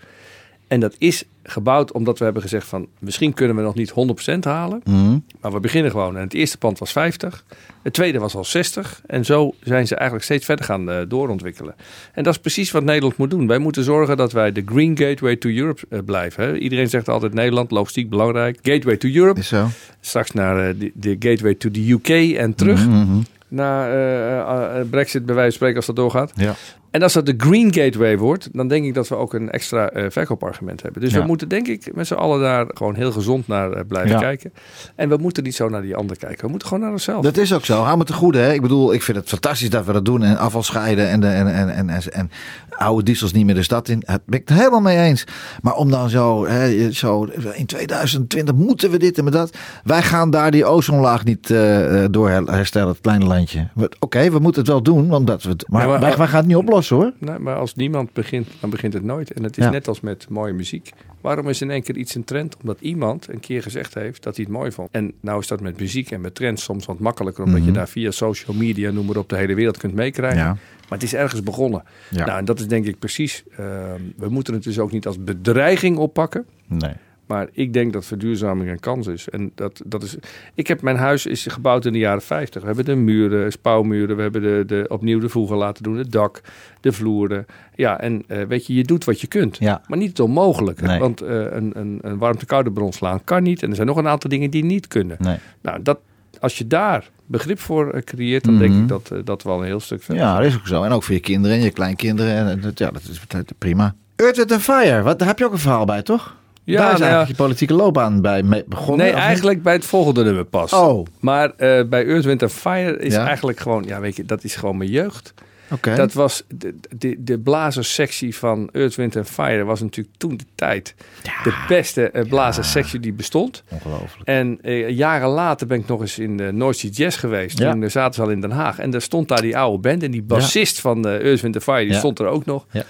En dat is gebouwd omdat we hebben gezegd van misschien kunnen we nog niet 100% halen. Mhm. Maar we beginnen gewoon. En het eerste pand was 50. Het tweede was al 60. En zo zijn ze eigenlijk steeds verder gaan eh, doorontwikkelen. En dat is precies wat Nederland moet doen. Wij moeten zorgen dat wij de Green Gateway to Europe eh, blijven. Hè. Iedereen zegt altijd Nederland, logistiek belangrijk. Gateway to Europe. Is zo. Straks naar de, de Gateway to the UK en terug. Mhm. Na eh, eh, eh, Brexit bij wijze van spreken als dat doorgaat. Ja. En als dat de Green Gateway wordt, dan denk ik dat we ook een extra eh, verkoopargument hebben. Dus Ja. we moeten denk ik met z'n allen daar gewoon heel gezond naar eh, blijven Ja. kijken. En we moeten niet zo naar die ander kijken. We moeten gewoon naar onszelf. Dat is ook zo. Hou me te goede. Hè? Ik bedoel, ik vind het fantastisch dat we dat doen. En afval scheiden en, de, en, en, en, en, en oude diesels niet meer de stad in. Daar ben ik het helemaal mee eens. Maar om dan zo, hè, zo in 2020 moeten we dit en dat. Wij gaan daar die ozonlaag niet eh, door herstellen, het kleine landje. Oké, we moeten het wel doen. Omdat we het, maar, Ja, maar- wij, wij gaan het niet oplossen hoor. Nee, maar als niemand begint, dan begint het nooit. En het is Ja. net als met mooie muziek. Waarom is in één keer iets een trend? Omdat iemand een keer gezegd heeft dat hij het mooi vond. En nou is dat met muziek en met trends soms wat makkelijker. Omdat Mhm. je daar via social media, noem maar op, de hele wereld kunt meekrijgen. Ja. Maar het is ergens begonnen. Ja. Nou, en dat is denk ik precies. ehm, we moeten het dus ook niet als bedreiging oppakken. Nee. Maar ik denk dat verduurzaming een kans is. En dat, dat is. Ik heb mijn huis is gebouwd in de jaren 50. We hebben de muren, spouwmuren, we hebben de, de, opnieuw de voegen laten doen, het dak, de vloeren. Ja, en eh, weet je, je doet wat je kunt. Ja. Maar niet het onmogelijke. Nee. Want eh, een, een, een warmte-koude bron slaan kan niet. En er zijn nog een aantal dingen die niet kunnen. nee. Nou, dat, als je daar begrip voor eh, creëert, dan denk Mhm. ik dat, eh, dat wel een heel stuk verder. Ja, dat is ook zo. En ook voor je kinderen en je kleinkinderen. En, dat- ja, dat is prima. Earth, Wind Fire. Wat, daar heb je ook een verhaal bij, toch? Ja, daar is nou ja. eigenlijk je politieke loopbaan bij begonnen. Nee, niet? eigenlijk bij het volgende nummer pas. Oh, Maar eh, bij Earth, Wind Fire is Ja. eigenlijk gewoon, ja weet je, dat is gewoon mijn jeugd. oké. Dat was de, de, de blazerssectie van Earth, Wind Fire was natuurlijk toen de tijd de beste eh, blazerssectie die bestond. Ongelooflijk. En eh, jaren later ben ik nog eens in de North Sea Jazz geweest. Ja. Toen zaten ze al in Den Haag. En daar stond daar die oude band. En die bassist van uh, Earth, Wind Fire, die stond er ook nog. Ja.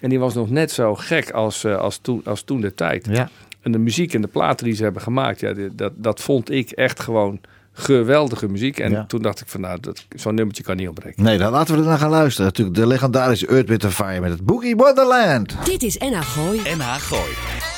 En die was nog net zo gek als, eh, als, toen, als toen de tijd. Ja. En de muziek en de platen die ze hebben gemaakt, ja, die- dat, dat vond ik echt gewoon geweldige muziek. En Ja. toen dacht ik van, nou, dat- zo'n nummertje kan niet ontbreken. Nee, dan laten we er naar gaan luisteren. Natuurlijk de legendarische Earth, Wind Fire met het Boogie Wonderland. Dit is NH Gooi. NH Gooi.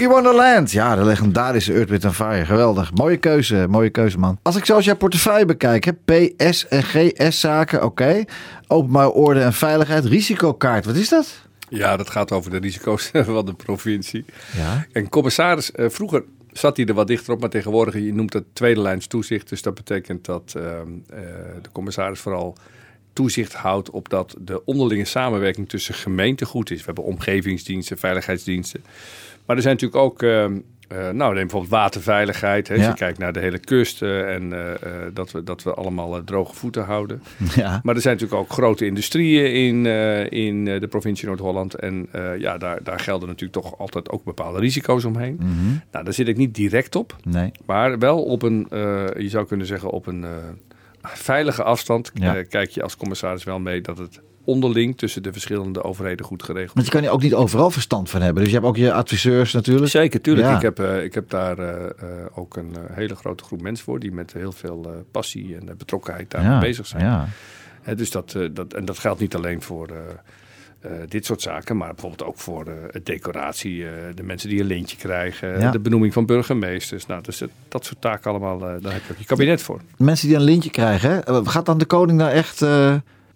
Smokey Wonderland. Ja, de legendarische Earth, Wind Fire. Geweldig. Mooie keuze, mooie keuze, man. Als ik zoals jouw portefeuille bekijk, hè, PS en GS-zaken, oké. Openbaar orde en veiligheid. Risicokaart, wat is dat? Ja, dat gaat over de risico's van de provincie. Ja. En commissaris, eh, vroeger zat hij er wat dichter op, maar tegenwoordig, je noemt het tweede lijns toezicht. Dus dat betekent dat ehm, eh, de commissaris vooral toezicht houdt op dat de onderlinge samenwerking tussen gemeenten goed is. We hebben omgevingsdiensten, veiligheidsdiensten. Maar er zijn natuurlijk ook, ehm, eh, nou neem bijvoorbeeld waterveiligheid. Hè, Als Ja. je kijkt naar de hele kust eh, en eh, dat, we, dat we allemaal droge voeten houden. Ja. Maar er zijn natuurlijk ook grote industrieën in, in de provincie Noord-Holland. En ja, daar, daar gelden natuurlijk toch altijd ook bepaalde risico's omheen. Mhm. Nou, daar zit ik niet direct op. Nee. Maar wel op een, je zou kunnen zeggen, op een veilige afstand Ja. kijk je als commissaris wel mee dat het onderling tussen de verschillende overheden goed geregeld Want je kan je ook niet overal verstand van hebben. Dus je hebt ook je adviseurs natuurlijk. Zeker, tuurlijk. Ja. Ik, heb, eh, ik heb daar eh, eh, ook een hele grote groep mensen voor die met heel veel passie en betrokkenheid daarmee Ja, bezig zijn. Ja. Hè, dus dat, dat, en dat geldt niet alleen voor dit soort zaken, maar bijvoorbeeld ook voor het decoratie, de mensen die een lintje krijgen, Ja. de benoeming van burgemeesters. Nou, dus dat, dat soort taken allemaal, daar heb je ook je kabinet voor. Mensen die een lintje krijgen, hè, gaat dan de koning daar echt...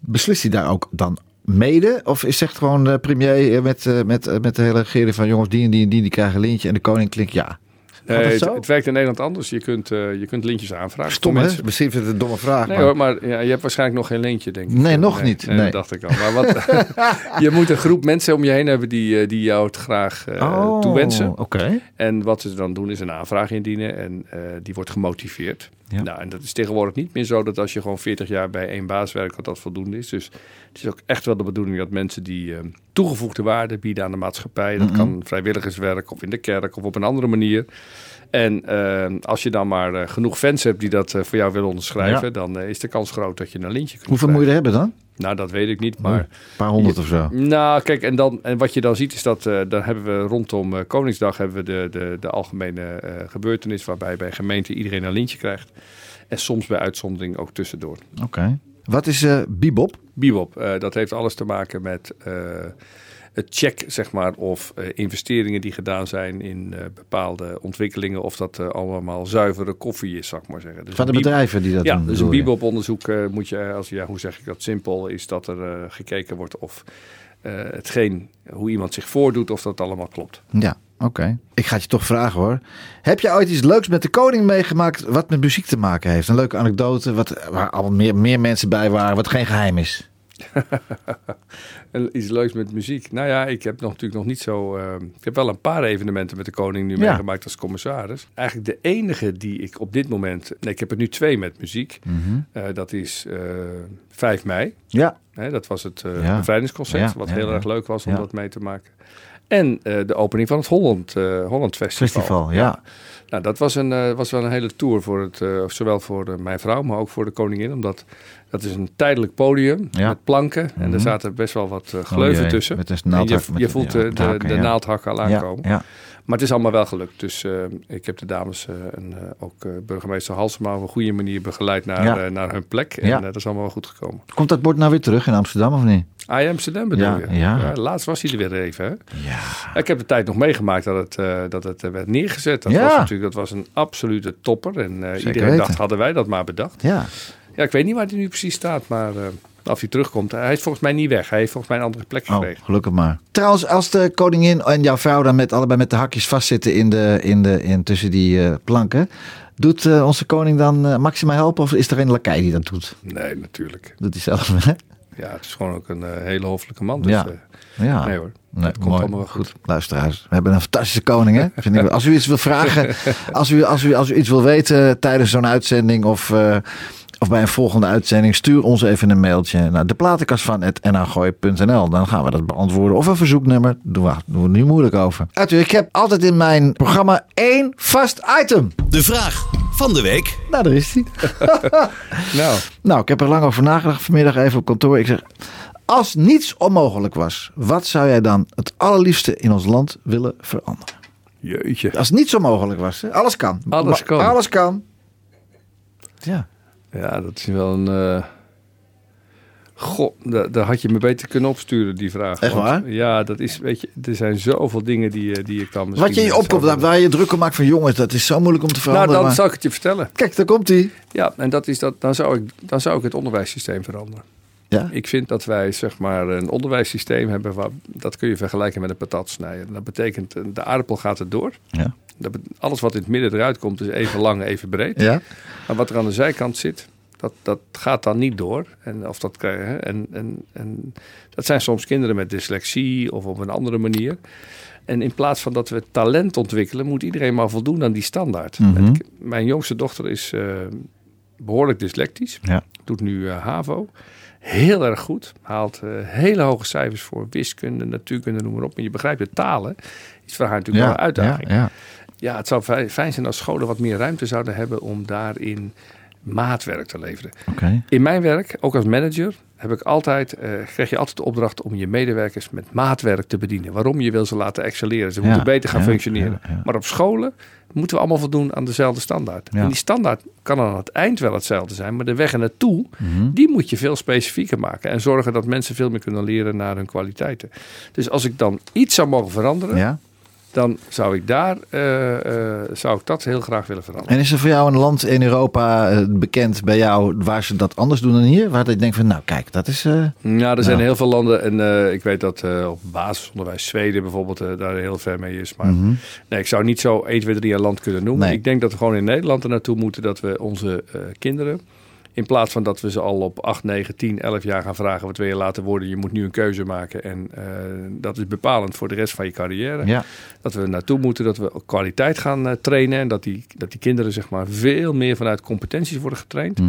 eh, beslist hij daar ook dan mede? Of is zegt gewoon de premier met, eh, met, eh, met de hele regering van... jongens, die en die en die, die krijgen een lintje en de koning klinkt ja. Nee, het, werkt in Nederland anders. Je kunt, eh, je kunt lintjes aanvragen. Stom hè? Misschien is het een domme vraag. Nee maar- hoor, maar ja, je hebt waarschijnlijk nog geen lintje, denk ik. Nee, nog niet, Nee, nee. Dat dacht ik al. Maar wat, je moet een groep mensen om je heen hebben die, eh, die jou het graag eh, Oh, toewensen. Oké. En wat ze dan doen is een aanvraag indienen en eh, die wordt gemotiveerd. Ja. Nou, en dat is tegenwoordig niet meer zo dat als je gewoon 40 jaar bij één baas werkt, dat dat voldoende is. Dus het is ook echt wel de bedoeling dat mensen die eh, toegevoegde waarde bieden aan de maatschappij, dat Mhm. kan vrijwilligerswerk of in de kerk of op een andere manier. En eh, als je dan maar eh, genoeg fans hebt die dat eh, voor jou willen onderschrijven, Ja. dan eh, is de kans groot dat je een lintje kunt Hoeveel moet je er hebben dan? Nou, dat weet ik niet, maar... Een paar honderd of zo. Nou, kijk, en, dan, en wat je dan ziet is dat eh, dan hebben we rondom eh, Koningsdag hebben we de, de, de algemene eh, gebeurtenis waarbij bij gemeenten iedereen een lintje krijgt. En soms bij uitzondering ook tussendoor. Oké. Wat is bibop? Bibop, eh, dat heeft alles te maken met check, zeg maar, of eh, investeringen die gedaan zijn in eh, bepaalde ontwikkelingen, of dat eh, allemaal zuivere koffie is, zou ik maar zeggen. Dus Van de bedrijven die dat ja, doen. dus een eh, moet je, als ja, hoe zeg ik dat simpel, is dat er gekeken wordt of hetgeen, hoe iemand zich voordoet, of dat allemaal klopt. Ja, oké. Ik ga het je toch vragen hoor. Heb je ooit iets leuks met de koning meegemaakt wat met muziek te maken heeft? Een leuke anekdote wat, waar al meer, meer mensen bij waren, wat geen geheim is. En iets leuks met muziek. Nou ja, ik heb nog, natuurlijk nog niet zo. eh, ik heb wel een paar evenementen met de koning nu Ja. meegemaakt als commissaris. Eigenlijk de enige die ik op dit moment. Nee, ik heb er nu twee met muziek. Eh, dat is eh 5 mei. Ja, dat was het eh Ja. bevrijdingsconcert. Ja, Wat heel erg leuk was om dat mee te maken. En de opening van het Holland, Holland Festival. festival, ja. Nou, dat was, een, was wel een hele tour voor het, zowel voor mijn vrouw, maar ook voor de koningin. Omdat dat is een tijdelijk podium Ja. met planken. En Mhm. er zaten best wel wat eh, gleuven jee, tussen. met een En je, je voelt de, de, haken, de ja. naaldhakken al aankomen. ja. Maar het is allemaal wel gelukt. Dus eh, ik heb de dames eh, en ook burgemeester Halsema op een goede manier begeleid naar, Ja. naar hun plek. En Ja. dat is allemaal wel goed gekomen. Komt dat bord nou weer terug in Amsterdam of niet? Ah, Amsterdam bedoel Ja, je? ja. laatst was hij er weer even. Hè? Ja. Ik heb de tijd nog meegemaakt dat het, dat het werd neergezet. Dat Ja. was natuurlijk dat was een absolute topper. En iedereen weten. dacht, hadden wij dat maar bedacht. Ja. Ja, ik weet niet waar hij nu precies staat, maar eh, als hij terugkomt, hij is volgens mij niet weg. Hij heeft volgens mij een andere plek Oh, gekregen. gelukkig maar. Trouwens, als de koningin en jouw vrouw dan met allebei met de hakjes vastzitten in de, in de, in, tussen die eh, planken. Doet eh, onze koning dan eh, Maxima helpen of is er een lakai die dat doet? Nee, natuurlijk. Doet hij zelf, hè? Ja, het is gewoon ook een hele hoffelijke man. Dus, Ja. eh, Ja. nee hoor. Nee, Het komt mooi. allemaal wel goed. Luisteraars, we hebben een fantastische koning, hè? Vind ik. Als u iets wil vragen, als u, als u, als u iets wil weten tijdens zo'n uitzending of, eh, of bij een volgende uitzending, stuur ons even een mailtje naar de platenkast van nagooi.nl. Dan gaan we dat beantwoorden. Of een verzoeknummer. Doen we, doen we niet moeilijk over. Arthur, ik heb altijd in mijn programma één vast item. De vraag van de week. Nou, daar is die. Nou, Nou, ik heb er lang over nagedacht vanmiddag even op kantoor. Ik zeg, als niets onmogelijk was, wat zou jij dan het allerliefste in ons land willen veranderen? jeetje. Als niets onmogelijk was, hè? alles kan. Alles kan. Alles kan. Ja. Ja, dat is wel een... Goh, daar, daar had je me beter kunnen opsturen, die vraag. Echt Want, waar? Ja, dat is, weet je, er zijn zoveel dingen die, eh, die ik dan. Wat je in je opkomt, zou- waar je druk om maakt van jongens, dat is zo moeilijk om te Nou, veranderen. dan maar- zal ik het je vertellen. Kijk, daar komt hij. Ja, en dat is dat, dan, zou ik, dan zou ik het onderwijssysteem veranderen. Ja? Ik vind dat wij zeg maar een onderwijssysteem hebben, waar, dat kun je vergelijken met een patat snijden. Dat betekent, eh, de aardappel gaat er door. Ja. Alles wat in het midden eruit komt is even lang, even breed. Ja? Maar wat er aan de zijkant zit, dat, dat gaat dan niet door. En, of dat, en, en, en dat zijn soms kinderen met dyslexie of op een andere manier. En in plaats van dat we talent ontwikkelen, moet iedereen maar voldoen aan die standaard. Mhm. En ik- mijn jongste dochter is eh, behoorlijk dyslectisch. Ja. Doet nu eh, HAVO. Heel erg goed. Haalt eh, hele hoge cijfers voor wiskunde, natuurkunde, noem maar op. Maar je begrijpt de talen. Is voor haar natuurlijk wel een uitdaging. Ja, ja. Het zou fijn zijn als scholen wat meer ruimte zouden hebben om daarin maatwerk te leveren. In mijn werk, ook als manager, heb ik altijd, eh, krijg je altijd de opdracht om je medewerkers met maatwerk te bedienen. Waarom? Je wil ze laten excelleren. Ze Ja, moeten beter gaan ja, functioneren. ja. Maar op scholen moeten we allemaal voldoen aan dezelfde standaard. En die standaard kan aan het eind wel hetzelfde zijn, maar de weg er naartoe, Mhm. die moet je veel specifieker maken. En zorgen dat mensen veel meer kunnen leren naar hun kwaliteiten. Dus als ik dan iets zou mogen veranderen. Dan zou ik daar eh, eh, zou ik dat heel graag willen veranderen. En is er voor jou een land in Europa eh, bekend bij jou waar ze dat anders doen dan hier? Waar je denkt van, nou kijk, dat is... Ja, er zijn Nou. heel veel landen en ik weet dat op basisonderwijs Zweden bijvoorbeeld daar heel ver mee is. Maar mhm. nee, ik zou niet zo 1, 2, 3 een land kunnen noemen. Nee. Ik denk dat we gewoon in Nederland er naartoe moeten dat we onze kinderen, in plaats van dat we ze al op 8, 9, 10, 11 jaar gaan vragen wat wil je laten worden, je moet nu een keuze maken en eh, dat is bepalend voor de rest van je carrière. Ja. Dat we naartoe moeten, dat we kwaliteit gaan eh, trainen en dat die, dat die kinderen zeg maar veel meer vanuit competenties worden getraind.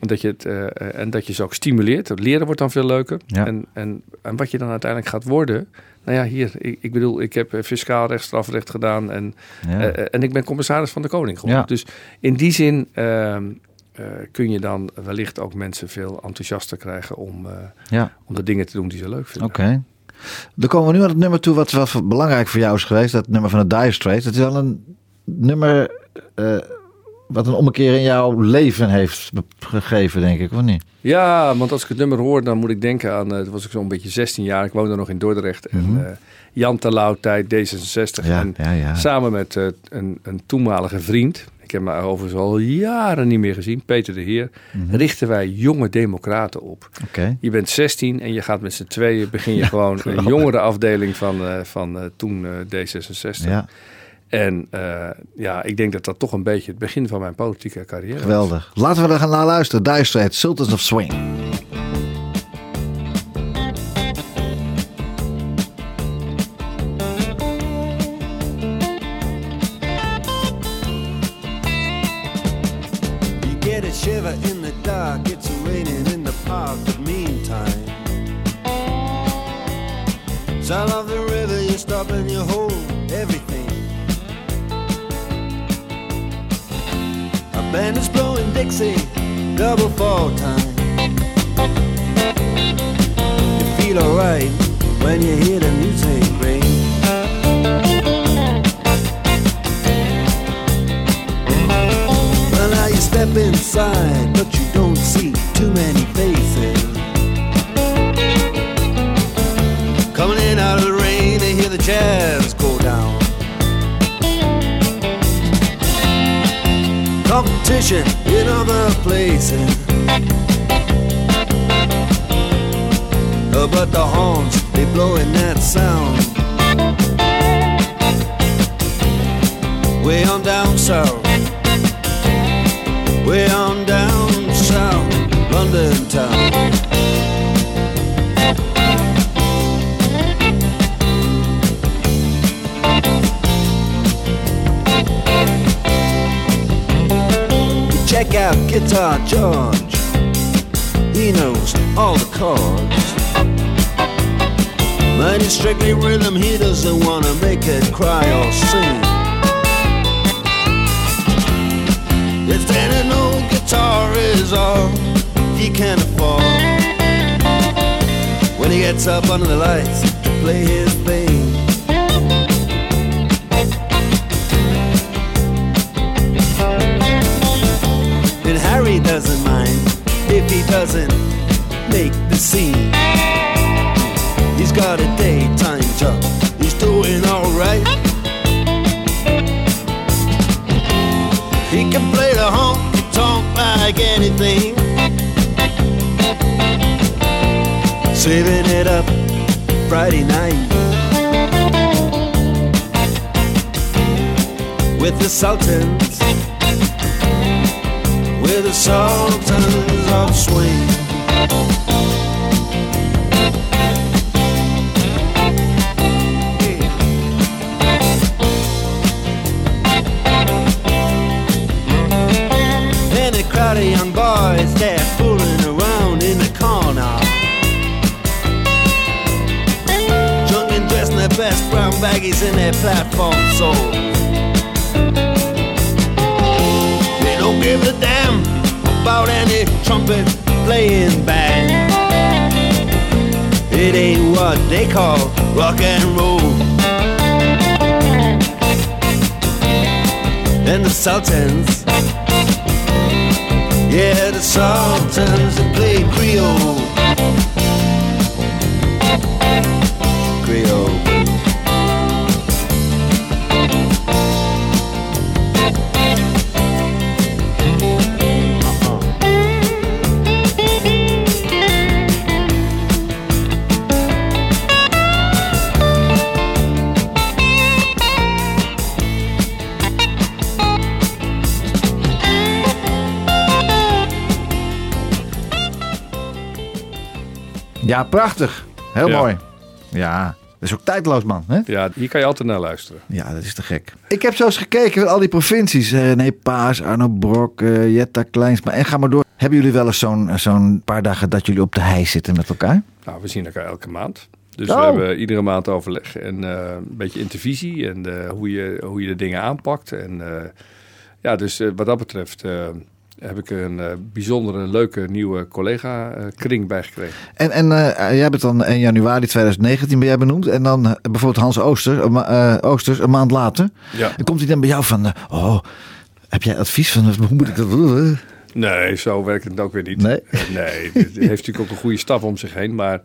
En dat je, het, eh, en dat je ze ook stimuleert. Het leren wordt dan veel leuker. Ja. En, en, en wat je dan uiteindelijk gaat worden. Nou ja, hier, ik, ik bedoel, ik heb fiscaal recht, strafrecht gedaan. En, Ja. en ik ben commissaris van de Koning geworden. Ja. Dus in die zin ehm, eh, kun je dan wellicht ook mensen veel enthousiaster krijgen om, eh, ja. om de dingen te doen die ze leuk vinden. Oké. Dan komen we nu aan het nummer toe wat wel belangrijk voor jou is geweest. Dat nummer van de Dire Straits. Het is wel een nummer eh, wat een ommekeer in jouw leven heeft gegeven, denk ik, of niet? Ja, want als ik het nummer hoor, dan moet ik denken aan... toen was ik zo'n beetje 16 jaar. Ik woonde nog in Dordrecht. Mhm. En eh, Jan Terlouw, tijd D66. Ja, en ja. Samen met een, een toenmalige vriend, heb overigens al jaren niet meer gezien, Peter de Heer, Mhm. richten wij jonge democraten op. Oké. Je bent 16 en je gaat met z'n tweeën, begin je gewoon een jongere afdeling van, eh, van eh, toen eh, D66. Ja, En ja, ik denk dat dat toch een beetje het begin van mijn politieke carrière is. geweldig. Laten we er gaan naar luisteren. Straits, Sultans of Swing. Prachtig. Heel Ja. mooi. Ja, dat is ook tijdloos, man. Hè? Ja, hier kan je altijd naar luisteren. Ja, dat is te gek. Ik heb zo eens gekeken met al die provincies. Eh, René Paas, Arno Brok, eh, Jetta Kleinsma. En ga maar door. Hebben jullie wel eens zo'n zo'n paar dagen dat jullie op de hei zitten met elkaar? Nou, we zien elkaar elke maand. Dus Oh. we hebben iedere maand overleg en eh, een beetje intervisie en eh, hoe, je, hoe je de dingen aanpakt. En eh, ja, dus eh, wat dat betreft eh, heb ik een eh, bijzondere, leuke nieuwe collega-kring bij gekregen. En, en eh, jij bent dan in januari 2019 ben jij benoemd. En dan eh, bijvoorbeeld Hans Ooster, eh, Oosters een maand later. Ja. Komt hij dan bij jou van... eh, oh, heb jij advies van hoe moet ik dat doen? Nee, zo werkt het ook weer niet. Nee? Eh, Nee, heeft natuurlijk ook een goede staf om zich heen. Maar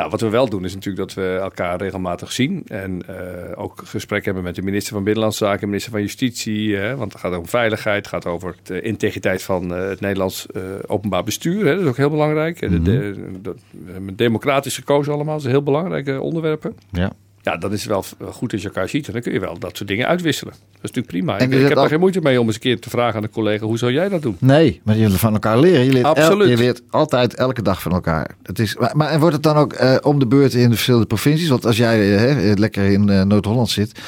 nou, wat we wel doen is natuurlijk dat we elkaar regelmatig zien. En eh, ook gesprek hebben met de minister van Binnenlandse Zaken, minister van Justitie. Hè, want het gaat om veiligheid, het gaat over de integriteit van eh, het Nederlands eh, openbaar bestuur. Hè, dat is ook heel belangrijk. De- de- dat- we hebben democratisch gekozen allemaal, dat is heel belangrijke onderwerpen. Ja. Ja, dat is wel goed als je elkaar ziet. En dan kun je wel dat soort dingen uitwisselen. Dat is natuurlijk prima. En Ik, heb al- er geen moeite mee om eens een keer te vragen aan de collega... hoe zou jij dat doen? Nee, maar jullie van elkaar leren. Je leert, el- Absoluut. je leert altijd elke dag van elkaar. Het is, maar, maar en wordt het dan ook eh, om de beurt in de verschillende provincies? Want als jij eh, lekker in eh, Noord-Holland zit,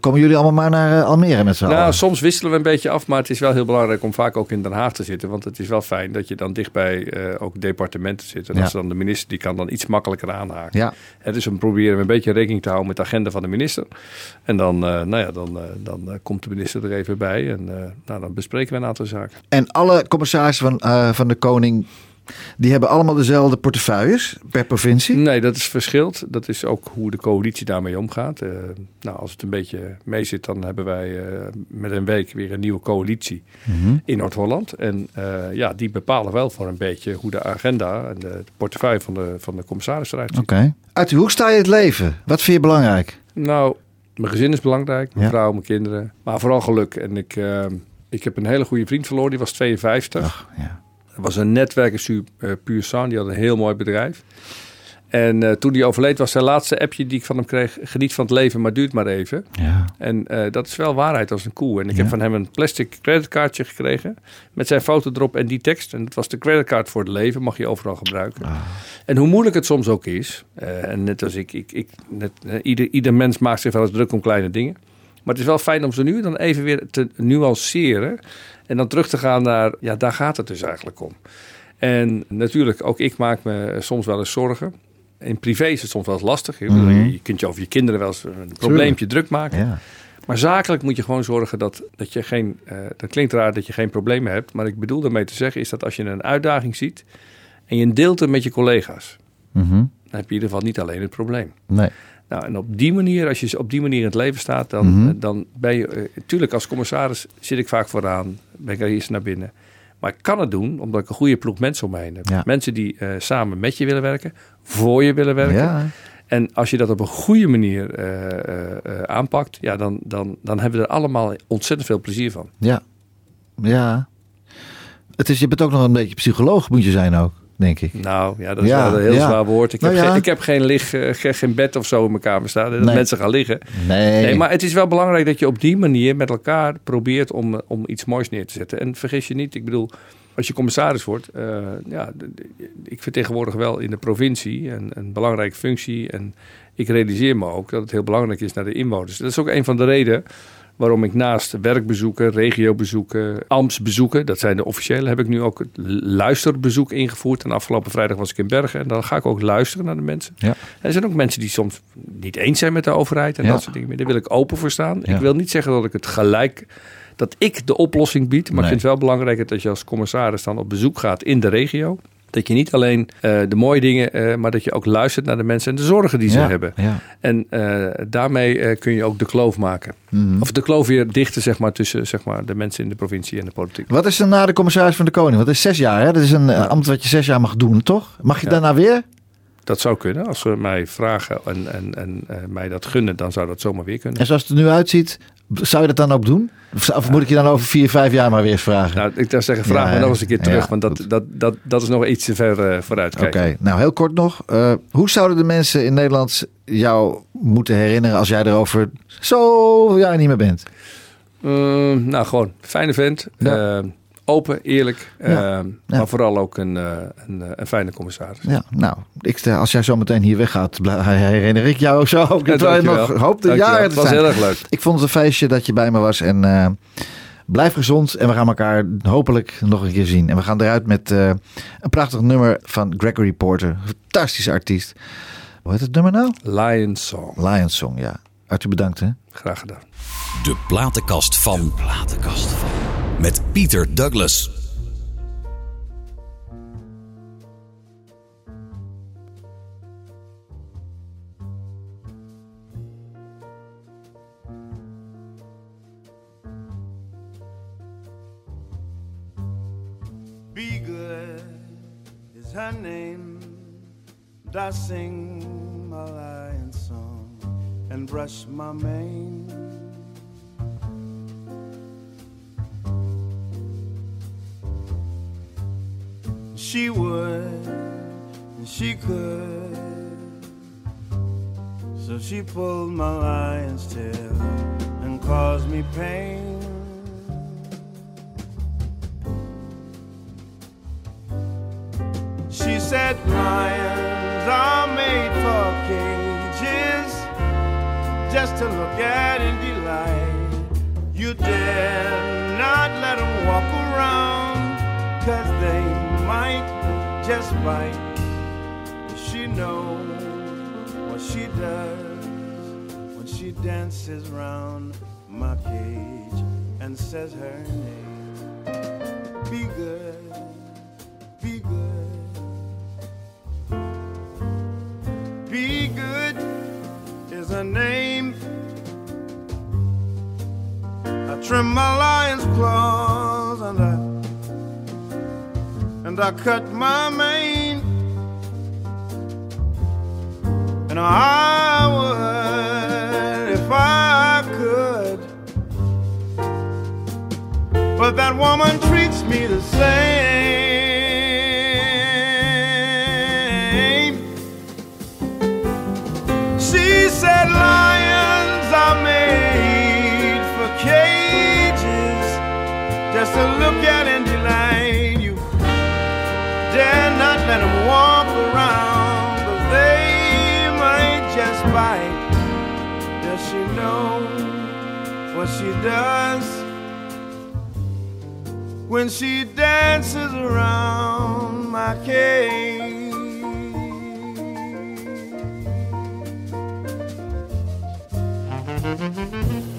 komen jullie allemaal maar naar eh, Almere met z'n Nou, allen. soms wisselen we een beetje af, maar het is wel heel belangrijk om vaak ook in Den Haag te zitten. Want het is wel fijn dat je dan dichtbij eh ook departementen zit. En Ja. als dan de minister, die kan dan iets makkelijker aanhaken. Ja, En dus we proberen een beetje rekening te houden met de agenda van de minister. En dan, eh, nou ja, dan, eh, dan eh, komt de minister er even bij en eh, nou, dan bespreken we een aantal zaken. en alle commissarissen van, eh, van de Koning, die hebben allemaal dezelfde portefeuilles per provincie? Nee, dat is verschilt. Dat is ook hoe de coalitie daarmee omgaat. Eh, nou, als het een beetje mee zit, dan hebben wij eh, met een week weer een nieuwe coalitie Mhm. in Noord-Holland. En eh, ja, die bepalen wel voor een beetje hoe de agenda en de portefeuille van de, van de commissaris eruit ziet. Oké. Uit hoe sta je het leven? Wat vind je belangrijk? Nou, mijn gezin is belangrijk, mijn Ja. vrouw, mijn kinderen. Maar vooral geluk. En ik, ik heb een hele goede vriend verloren, die was 52. Ach, ja. Dat was een netwerker su- eh, puur sang. Die had een heel mooi bedrijf. En eh, toen hij overleed was zijn laatste appje die ik van hem kreeg... geniet van het leven, maar duurt maar even. Ja. En eh, dat is wel waarheid als een koe. En ik Ja. heb van hem een plastic creditkaartje gekregen... met zijn foto erop en die tekst. En dat was de creditcard voor het leven, mag je overal gebruiken. Ah. En hoe moeilijk het soms ook is... en net als ik, ik, ik net, ieder, ieder mens maakt zich wel eens druk om kleine dingen... Maar het is wel fijn om ze nu dan even weer te nuanceren. En dan terug te gaan naar, ja, daar gaat het dus eigenlijk om. En natuurlijk, ook ik maak me soms wel eens zorgen. In privé is het soms wel eens lastig. Je- Mhm. Je kunt je over je kinderen wel eens een probleempje druk maken. Ja. Maar zakelijk moet je gewoon zorgen dat, dat je geen... eh, dat klinkt raar dat je geen problemen hebt. Maar ik bedoel daarmee te zeggen is dat als je een uitdaging ziet... en je deelt het met je collega's... Mhm. dan heb je in ieder geval niet alleen het probleem. Nee. Nou, en op die manier, als je op die manier in het leven staat, dan, Mhm. eh, dan ben je. eh, tuurlijk, als commissaris zit ik vaak vooraan, ben ik er eerst naar binnen. Maar ik kan het doen omdat ik een goede ploeg mensen om me heen heb. Ja. Mensen die eh, samen met je willen werken, voor je willen werken. Ja. En als je dat op een goede manier aanpakt, ja, dan, dan, dan hebben we er allemaal ontzettend veel plezier van. Ja. Ja. Het is, je bent ook nog een beetje psycholoog, moet je zijn ook. Denk ik. Nou, ja, dat is Ja, wel een heel ja. zwaar woord. Ik, Nou heb, ja. geen, ik heb geen, lig, eh, geen, bed of zo in mijn kamer staan. Dat Nee. mensen gaan liggen. Nee, Nee, maar het is wel belangrijk dat je op die manier met elkaar probeert om, om iets moois neer te zetten. En vergis je niet, ik bedoel, als je commissaris wordt, eh, ja, ik vertegenwoordig wel in de provincie een, een belangrijke functie. En ik realiseer me ook dat het heel belangrijk is naar de inwoners. Dat is ook een van de redenen waarom ik naast werkbezoeken, regiobezoeken, ambtsbezoeken, dat zijn de officiële, heb ik nu ook het luisterbezoek ingevoerd. En afgelopen vrijdag was ik in Bergen en dan ga ik ook luisteren naar de mensen. Ja. En er zijn ook mensen die soms niet eens zijn met de overheid en Ja. dat soort dingen. Daar wil ik open voor staan. Ja. Ik wil niet zeggen dat ik het gelijk, dat ik de oplossing bied. Maar Nee. ik vind het wel belangrijk dat je als commissaris dan op bezoek gaat in de regio. Dat je niet alleen eh, de mooie dingen, eh, maar dat je ook luistert naar de mensen en de zorgen die ze ja, hebben. Ja. En eh, daarmee kun je ook de kloof maken. Mhm. Of de kloof weer dichten zeg maar, tussen zeg maar, de mensen in de provincie en de politiek. Wat is er na de commissaris van de Koning? Want dat is zes jaar, hè? Dat is een ambt wat je zes jaar mag doen, toch? Mag je daarna weer? Dat zou kunnen. Als ze mij vragen en, en, en mij dat gunnen, dan zou dat zomaar weer kunnen. En zoals het er nu uitziet, zou je dat dan ook doen? Of, of moet ik je dan over vier, vijf jaar maar weer vragen? Nou, ik zou zeggen, vraag Ja, me nog eens een keer ja, terug. want dat, dat, dat, dat is nog iets te ver eh, vooruit Oké, nou heel kort nog. Eh, hoe zouden de mensen in Nederland jou moeten herinneren als jij er over zoveel jaar niet meer bent? Ehm, nou, gewoon fijne vent. Ja. Open, eerlijk. Ja. ehm, Ja. Maar vooral ook een, eh, een, eh, een fijne commissaris. Ja, nou, ik, als jij zo meteen hier weggaat, herinner ik jou zo. Ik Ja, terwijl nog hoopt de Dankjewel. jaren Het was zijn. heel erg leuk. Ik vond het een feestje dat je bij me was. En eh, blijf gezond. En we gaan elkaar hopelijk nog een keer zien. En we gaan eruit met eh, een prachtig nummer van Gregory Porter. Fantastische artiest. Hoe heet het nummer nou? Lion Song. Lions Song, ja. Arthur, bedankt hè. Graag gedaan. De platenkast van. platenkast van. Met Pieter Douglas. Be good is her name. I sing my lion song and brush my mane. She would, and she could. So she pulled my lion's tail and caused me pain. She said lions are made for cages just to look at and delight. You dare not let them walk around, just right. She knows what she does when she dances round my cage and says her name. Be good, be good. Be good is a name. I trim my lion's claws and I cut my mane. And I would if I could. But that woman treats me the same. She said lions are made for cages just to look let them walk around, but they might just bite. Does she know what she does when she dances around my cage? Mm-hmm.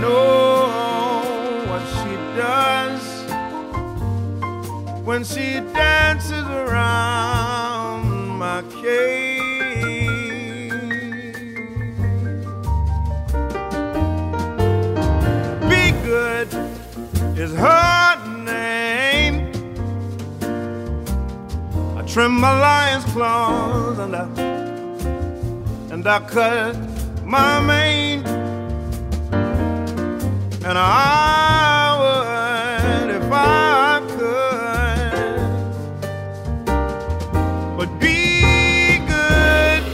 Know what she does when she dances around my cage? Be good is her name. I trim my lion's claws and I and I cut my mane and I would if I could. But be good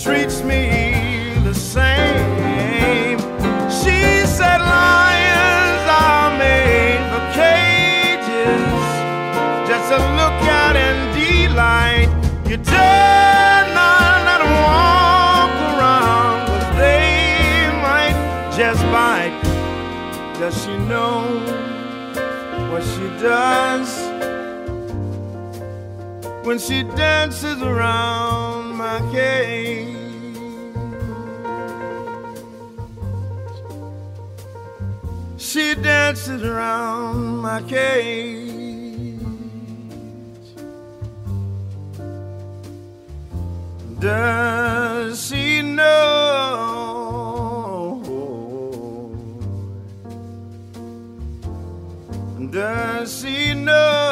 treats me the same. She said lions are made for cages, just to look at and delight. You dare know what she does when she dances around my cage? She dances around my cage. Does does he know?